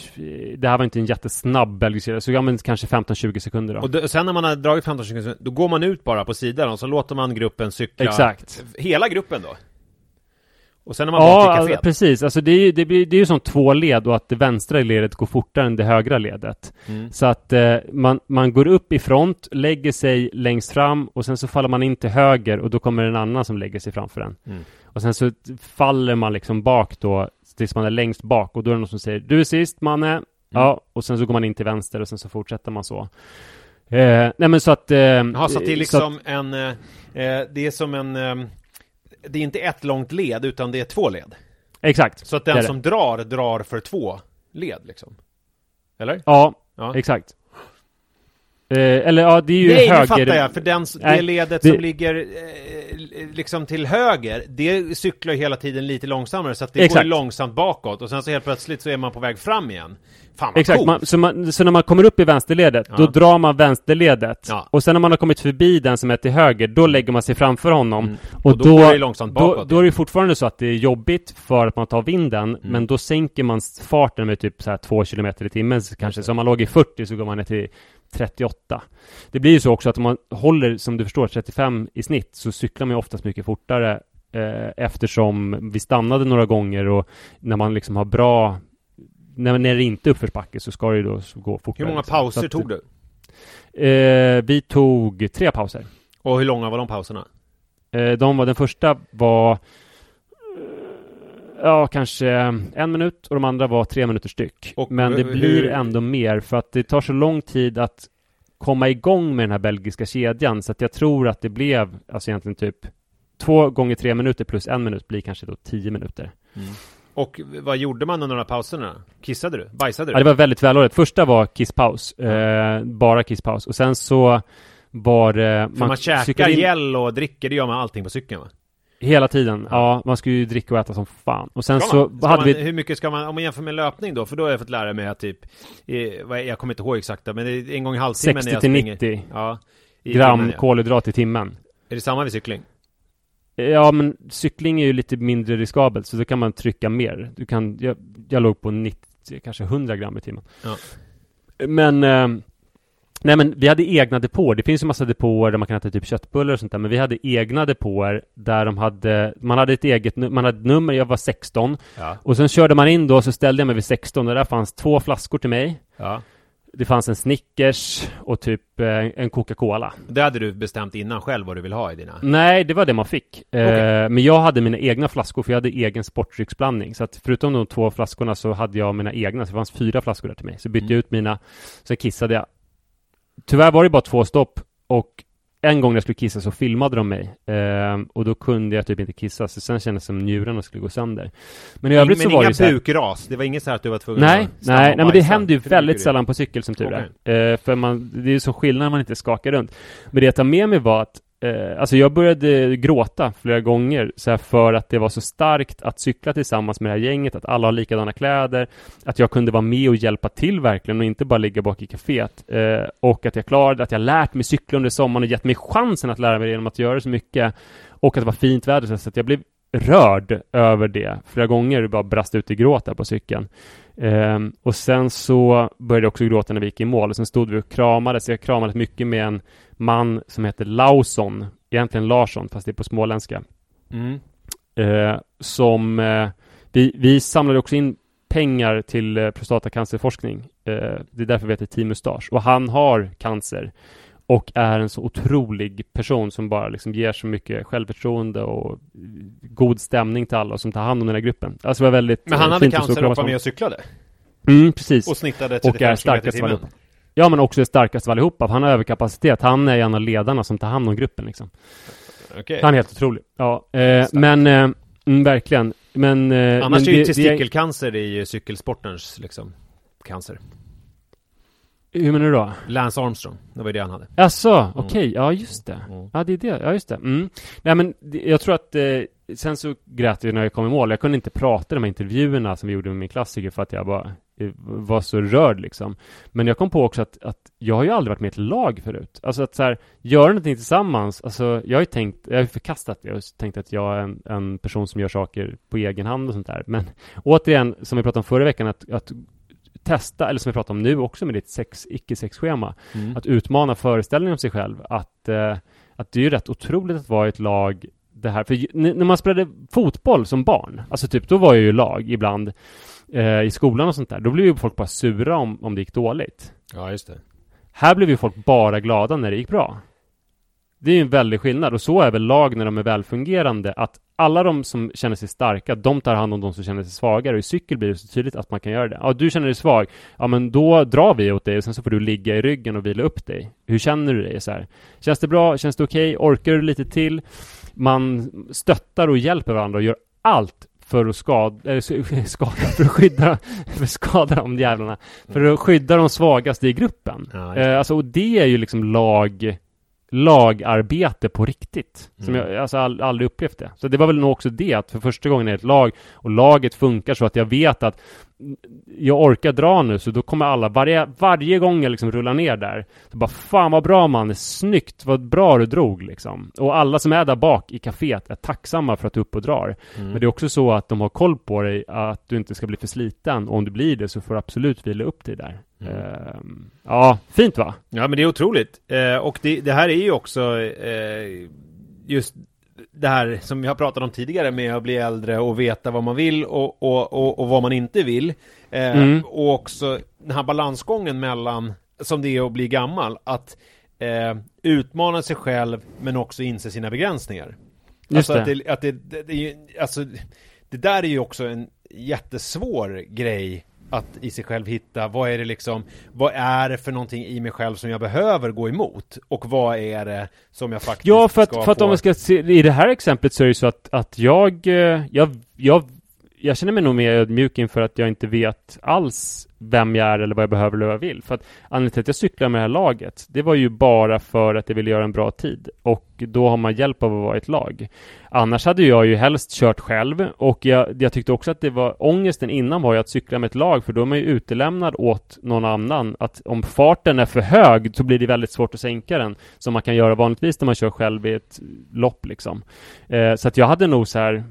det här var inte en jättesnabb belgisk kedja, så ja men kanske 15-20 sekunder då. Och då, sen när man har dragit 15 sekunder, då går man ut bara på sidan och så låter man gruppen cykla Exakt. Hela gruppen då? Och sen är man Ja, kaféet? alltså, precis. Alltså det är det blir, det är ju som två led och att det vänstra ledet går fortare än det högra ledet. Mm. Så att eh, man, man går upp i front, lägger sig längst fram och sen så faller man in till höger och då kommer en annan som lägger sig framför en. Mm. Och sen så faller man liksom bak då tills man är längst bak och då är det någon som säger Du är sist Manne! Ja, och sen så går man in till vänster och sen så fortsätter man så. Eh, nej men så att... Eh, Ja, så att det är liksom att- en... eh, Eh, det är som en... Det är inte ett långt led, utan det är två led. Exakt. Så att den som drar, drar för två led liksom. Eller? Ja, Ja. exakt. Eh, eller ja, det är ju Nej, höger... nu fattar jag. För den, det Nej, ledet det- som ligger eh, liksom till höger, det cyklar ju hela tiden lite långsammare. Så att det Exakt. går långsamt bakåt. Och sen så helt plötsligt så är man på väg fram igen. Fan vad Exakt, man, så, man, så när man kommer upp i vänsterledet, Ja. då drar man vänsterledet. Ja. Och sen när man har kommit förbi den som är till höger, då lägger man sig framför honom. Mm. Och, Och då går det långsamt då, bakåt då är det fortfarande så att det är jobbigt för att man tar vinden, Mm. men då sänker man farten med typ så här 2 km i timmen kanske. Så om man låg i 40 så går man ner till 38. Det blir ju så också att om man håller, som du förstår, 35 i snitt, så cyklar man ju oftast mycket fortare eh, eftersom vi stannade några gånger och när man liksom har bra när, när det inte är uppförsbacke så ska det ju då gå fortare. Hur många pauser att, tog du? Eh, vi tog tre pauser. Och hur långa var de pauserna? Eh, de var, den första var Ja, kanske en minut och de andra var tre minuter styck. Och Men det hur- blir ändå mer för att det tar så lång tid att komma igång med den här belgiska kedjan. Så att jag tror att det blev, alltså egentligen typ två gånger tre minuter plus en minut blir kanske då tio minuter. Och vad gjorde man under de här pauserna? Kissade du? Bajsade du? Ja, det var väldigt välordnat. Första var kisspaus, eh, bara kisspaus. Och sen så var det... För man, käkar cyklade in gel och dricker, det gör man allting på cykeln va? Hela tiden. Ja. man skulle ju dricka och äta som fan. Och sen Ska så man? Ska hade man, vi... Hur mycket ska man, om man jämför med löpning då? För då har jag fått lära mig att typ, eh, jag kommer inte ihåg exakta, men det är en gång i halvtimmen när 60 jag till springer. 90 Ja. gram timmen, ja. kolhydrat i timmen. Är det samma vid cykling? Ja, men cykling är ju lite mindre riskabelt, så då kan man trycka mer. Du kan, jag, jag låg på 90, kanske 100 gram i timmen. Ja. Men, eh, nej men vi hade egna depåer. Det finns ju massa depåer där man kan äta typ köttbullar och sånt där, men vi hade egna depåer där de hade, man hade ett eget, man hade ett nummer, jag var 16. Ja. Och sen körde man in då, så ställde jag mig vid 16 och där fanns två flaskor till mig. Ja. Det fanns en Snickers och typ eh, en Coca-Cola. Det hade du bestämt innan själv vad du vill ha i dina? Nej, det var det man fick. Eh, Okej. Men jag hade mina egna flaskor, för jag hade egen sportdrycksblandning. Så att förutom de två flaskorna så hade jag mina egna, så det fanns fyra flaskor där till mig. Så bytte Mm. jag ut mina, så kissade jag. Tyvärr var det bara två stopp och en gång när jag skulle kissa så filmade de mig. Eh, och då kunde jag typ inte kissa, så sen kändes det som njurarna skulle gå sönder. Men i övrigt men så var det inga ju så här, bukras? Det var inget så här att du var tvungen Nej, att nej, nej men det händer ju det väldigt sällan på cykel som tur är. Eh, för man, det är ju så skillnad när man inte skakar runt. Men det jag tar med mig var att Eh, alltså jag började gråta flera gånger så här för att det var så starkt att cykla tillsammans med det här gänget, att alla har likadana kläder, att jag kunde vara med och hjälpa till verkligen och inte bara ligga bak i kaféet. Eh, och att jag klarade, att jag lärt mig cykla under sommaren och gett mig chansen att lära mig det genom att göra så mycket. Och att det var fint väder så att jag blev rörd över det flera gånger och bara brast ut i gråt där på cykeln. Ehm, och sen så började jag också gråta när vi gick i mål och sen stod vi och kramades. Jag kramades mycket med en man som heter Lausson, egentligen Larsson fast det är på småländska. Mm. Eh, som eh, vi, vi samlade också in pengar till eh, prostatacancerforskning. Eh, det är därför vi heter Team Mustasch. Och han har cancer och är en så otrolig person som bara liksom ger så mycket självförtroende och eh, god stämning till alla och som tar hand om den här gruppen. Alltså det var väldigt Men han eh, hade cancer och var med och cyklade? Mm, precis. Och snittade Och 35 är km i starkast allihop. Ja, men också starkast av allihopa. Han har överkapacitet. Han är en av ledarna som tar hand om gruppen liksom. Okej. Han är helt otrolig. Ja, eh, men eh, mm, verkligen. Men... Eh, Annars men är ju det- det- testikelcancer i ju cykelsportens liksom cancer. Hur menar du då? Lance Armstrong, det var ju det han hade. Jaså, okej, ja just det. Mm. Ja, det är det, ja just det. Mm. Nej men, jag tror att, eh, sen så grät jag när jag kom i mål. Jag kunde inte prata i de här intervjuerna som vi gjorde med min klassiker för att jag bara eh, var så rörd liksom. Men jag kom på också att, att jag har ju aldrig varit med i ett lag förut. Alltså att så här, göra någonting tillsammans, alltså jag har ju tänkt, jag har förkastat det och tänkt att jag är en, en person som gör saker på egen hand och sånt där. Men återigen, som vi pratade om förra veckan, att, att testa, eller som vi pratar om nu också med ditt sex, icke-sexschema, Mm. att utmana föreställningen om sig själv. Att, eh, att det är ju rätt otroligt att vara i ett lag det här, för när man spelade fotboll som barn, alltså typ, då var jag ju lag ibland eh, i skolan och sånt där, då blev ju folk bara sura om, om det gick dåligt. Ja, just det. Här blev ju folk bara glada när det gick bra. Det är ju en väldig skillnad och så är väl lag när de är välfungerande att alla de som känner sig starka, de tar hand om de som känner sig svagare och i cykel blir det så tydligt att man kan göra det. Ja, du känner dig svag. Ja, men då drar vi åt dig och sen så får du ligga i ryggen och vila upp dig. Hur känner du dig så här? Känns det bra? Känns det okej? Orkar du lite till? Man stöttar och hjälper varandra och gör allt för att skada, eller skada, för att skydda, för att skada de jävlarna. För att skydda de svagaste i gruppen. Ja. Eh, alltså, och det är ju liksom lag, lagarbete på riktigt. Som Mm. jag alltså all, aldrig upplevt det. Så det var väl nog också det, att för första gången är ett lag och laget funkar så att jag vet att jag orkar dra nu, så då kommer alla, varje, varje gång jag liksom rullar ner där, så bara fan vad bra man, snyggt, vad bra du drog liksom. Och alla som är där bak i kaféet är tacksamma för att du är uppe och drar. Mm. Men det är också så att de har koll på dig, att du inte ska bli för sliten. Och om du blir det så får du absolut vila upp dig där. Mm. Ehm, ja, fint va? Ja men det är otroligt. Eh, och det, det här är ju också eh, just det här som har pratat om tidigare med att bli äldre och veta vad man vill och, och, och, och vad man inte vill. Eh, Mm. Och också den här balansgången mellan, som det är att bli gammal, att eh, utmana sig själv men också inse sina begränsningar. Just alltså det. att det, att det, det, det alltså det där är ju också en jättesvår grej att i sig själv hitta vad är det liksom, vad är det för någonting i mig själv som jag behöver gå emot? Och vad är det som jag faktiskt Ja, för att, för att om vi ska se, i det här exemplet så är det så att, att jag, eh, jag, jag, jag känner mig nog mer ödmjuk inför att jag inte vet alls vem jag är eller vad jag behöver eller vad jag vill. För att anledningen till att jag cyklar med det här laget, det var ju bara för att jag ville göra en bra tid. Och då har man hjälp av att vara i ett lag. Annars hade jag ju helst kört själv och jag, jag tyckte också att det var ångesten innan var ju att cykla med ett lag för då är man ju utelämnad åt någon annan. Att om farten är för hög så blir det väldigt svårt att sänka den som man kan göra vanligtvis när man kör själv i ett lopp liksom. Eh, så att jag hade nog så här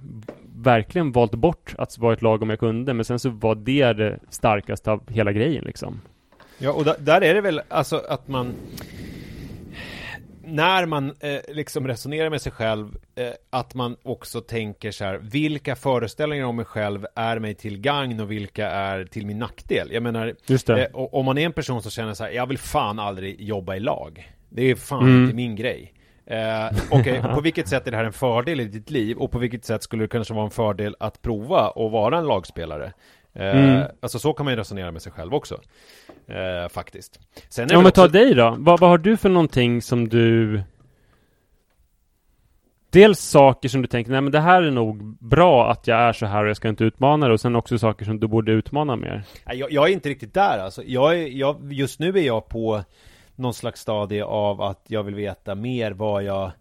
verkligen valt bort att vara ett lag om jag kunde men sen så var det det starkaste av hela grejen liksom. Ja, och där, är det väl alltså att man när man eh, liksom resonerar med sig själv eh, att man också tänker så här vilka föreställningar om mig själv är mig till gagn och vilka är till min nackdel. Jag menar, eh, om man är en person som känner så här jag vill fan aldrig jobba i lag. Det är fan Mm. inte min grej. Eh, Okej, på vilket sätt är det här en fördel i ditt liv och på vilket sätt skulle det kanske vara en fördel att prova och vara en lagspelare? Eh, Mm. Alltså så kan man ju resonera med sig själv också. Eh, faktiskt. Sen men ta också- dig då. Vad, vad har du för någonting som du... Dels saker som du tänker, nej men det här är nog bra att jag är så här och jag ska inte utmana det. Och sen också saker som du borde utmana mer. Jag, jag är inte riktigt där alltså. Jag är, jag, just nu är jag på någon slags stadie av att jag vill veta mer vad jag,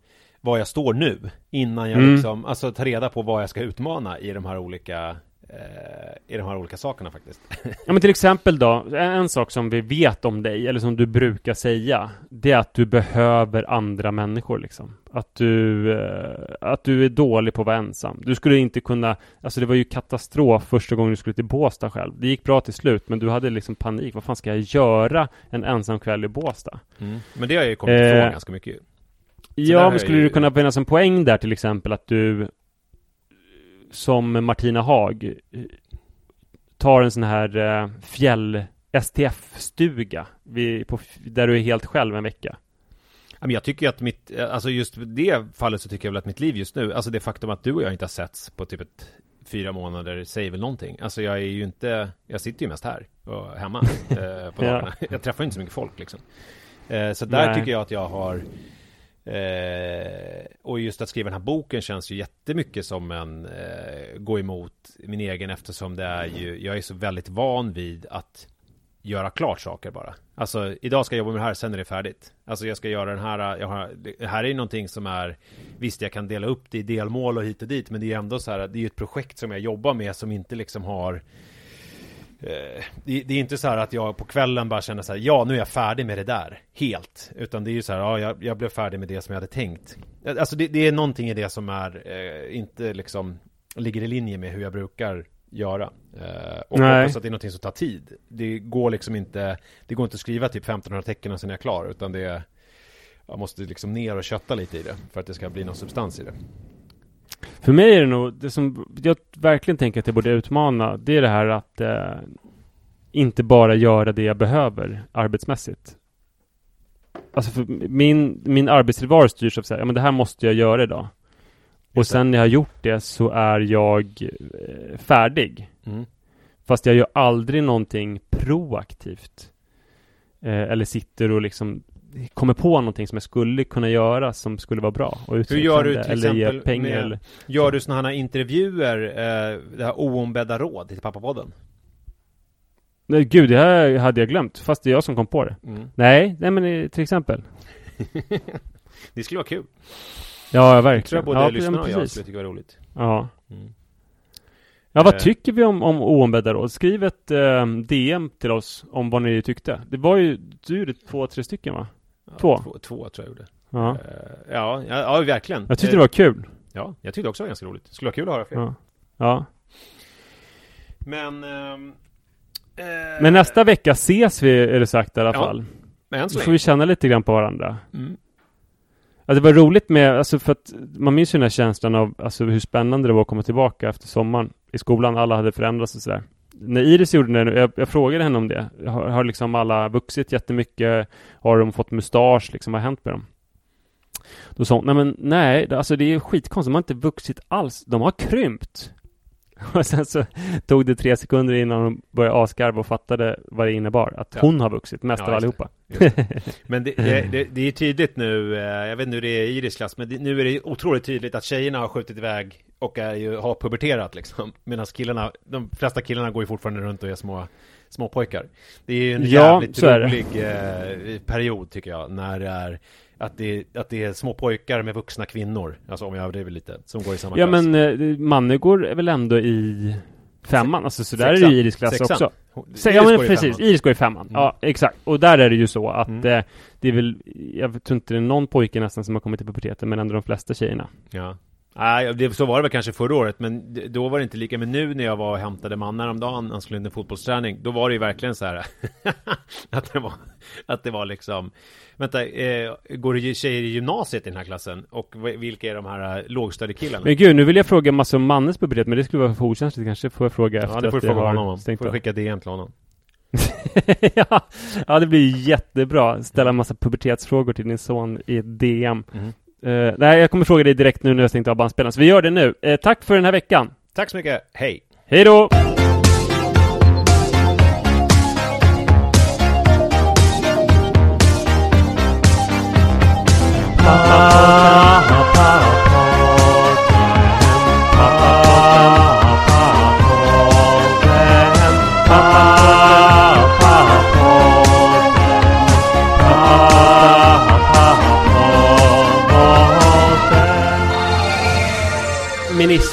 vad jag står nu. Innan jag Mm. liksom, alltså ta reda på vad jag ska utmana i de här olika, i de här olika sakerna faktiskt. Ja men till exempel då, en, sak som vi vet om dig, eller som du brukar säga, det är att du behöver andra människor liksom. Att du, eh, att du är dålig på att vara ensam. Du skulle inte kunna, alltså det var ju katastrof första gången du skulle till Båstad själv. Det gick bra till slut, men du hade liksom panik. Vad fan ska jag göra en ensam kväll i Båstad? Men det har jag ju kommit Eh, ifrån ganska mycket där Ja, men skulle ju- det kunna finnas en poäng där till exempel att du som Martina Haag eh, tar en sån här eh, fjäll STF-stuga vid, på, där du är helt själv en vecka. Ja, jag tycker ju att mitt, eh, alltså just det fallet så tycker jag väl att mitt liv just nu, alltså det faktum att du och jag inte har setts på typ ett fyra månader säger väl någonting. Alltså jag är ju inte, jag sitter ju mest här och hemma eh, på Ja. dagarna. Jag träffar inte så mycket folk liksom. Eh, så där Nej. tycker jag att jag har Eh, och just att skriva den här boken känns ju jättemycket som en eh, gå emot min egen eftersom det är ju, jag är så väldigt van vid att göra klart saker bara. Alltså idag ska jag jobba med det här, sen är det färdigt. Alltså jag ska göra den här, jag har, det här är ju någonting som är Visst jag kan dela upp det i delmål och hit och dit Men det är ju ändå så här, det är ju ett projekt som jag jobbar med som inte liksom har eh, det, det är inte så här att jag på kvällen bara känner så här, ja nu är jag färdig med det där, helt. Utan det är ju så här, ja jag, jag blev färdig med det som jag hade tänkt. Alltså det, det är någonting i det som är, eh, inte liksom, ligger i linje med hur jag brukar göra. Eh, och Nej. hoppas att det är någonting som tar tid. Det går liksom inte, det går inte att skriva typ 1500 tecken och sen är jag klar, utan det är, jag måste liksom ner och kötta lite i det för att det ska bli någon substans i det. För mig är det nog, det som jag verkligen tänker att jag borde utmana, det är det här att eh, inte bara göra det jag behöver arbetsmässigt. Alltså för min, min arbetstillvaro styrs av så här, ja men det här måste jag göra idag. Och Just det. sen när jag har gjort det så är jag eh, färdig. Mm. Fast jag gör aldrig någonting proaktivt. Eh, eller sitter och liksom kommer på någonting som jag skulle kunna göra som skulle vara bra. Och Hur gör du till eller exempel pengar med- eller... Gör du sådana här intervjuer, eh, det här oombedda råd till pappapodden? Nej gud, det här hade jag glömt. Fast det är jag som kom på det. Mm. Nej, nej men eh, till exempel. Det skulle vara kul. Ja, Jag verkligen. tror jag både ja, lyssnarna och jag skulle tycka var roligt. Ja. Mm. Ja, vad Eh. tycker vi om, om oombedda råd? Skriv ett eh, DM till oss om vad ni tyckte. Det var ju, du två, tre stycken va? Två. två? Två tror jag gjorde. Ja. Eh, ja, ja, ja, verkligen. Jag tyckte det var kul. Ja, jag tyckte också det var ganska roligt. Det skulle vara kul att höra fler. Ja. ja. Men... ehm, eh, Men nästa vecka ses vi, är det sagt i alla Ja, fall. Men än så Då får länge. vi känna lite grann på varandra. Mm. Ja, det var roligt med, alltså för att man minns ju den här känslan av alltså hur spännande det var att komma tillbaka efter sommaren i skolan. Alla hade förändrats och sådär. När Iris gjorde det, jag, jag frågade henne om det. Har, har liksom alla vuxit jättemycket? Har de fått mustasch? Liksom, vad har hänt med dem? Då sa hon, nej men nej, alltså det är skitkonstigt. De har inte vuxit alls. De har krympt. Och sen så tog det tre sekunder innan hon började asgarva och fattade vad det innebar. Att Ja. hon har vuxit mest Ja, av allihopa. Men det, det, det, det är tydligt nu, eh, jag vet inte hur det är i Iris klass, men det, nu är det otroligt tydligt att tjejerna har skjutit iväg och är ju, har puberterat liksom. Medan killarna, de flesta killarna går ju fortfarande runt och är små, små pojkar. Det är ju en Ja, jävligt det. rolig eh, period tycker jag, när det är att det, att det är små pojkar med vuxna kvinnor, alltså om jag överdriver lite, som går i samma Ja klass. men eh, Mannegård är väl ändå i femman? Alltså så där är det ju Iris klass Sexan. också. Iris ja men går i precis, femman. Iris går i femman. Mm. Ja exakt. Och där är det ju så att Mm. eh, det är väl, jag tror inte det är någon pojke nästan som har kommit till puberteten men ändå de flesta tjejerna. Ja. Nej, det, så var det väl kanske förra året, men då var det inte lika. Men nu när jag var och hämtade man häromdagen, han skulle in en fotbollsträning, då var det ju verkligen så här att det var, att det var liksom, vänta, eh, går det tjejer i gymnasiet i den här klassen? Och vilka är de här eh, lågstadiekillarna? Men gud, nu vill jag fråga massor om Mannes pubertet men det skulle vara för okänsligt kanske. Får jag fråga efter Ja, det får du fråga honom om. Får skicka DM till honom. ja, ja, det blir jättebra. Ställa en massa pubertetsfrågor till din son i DM. Mhm. Eh, nej, jag kommer fråga dig direkt nu när jag stängt av bandspelaren. Så vi gör det nu. Eh, tack för den här veckan. Tack så mycket, hej! Hej då! Med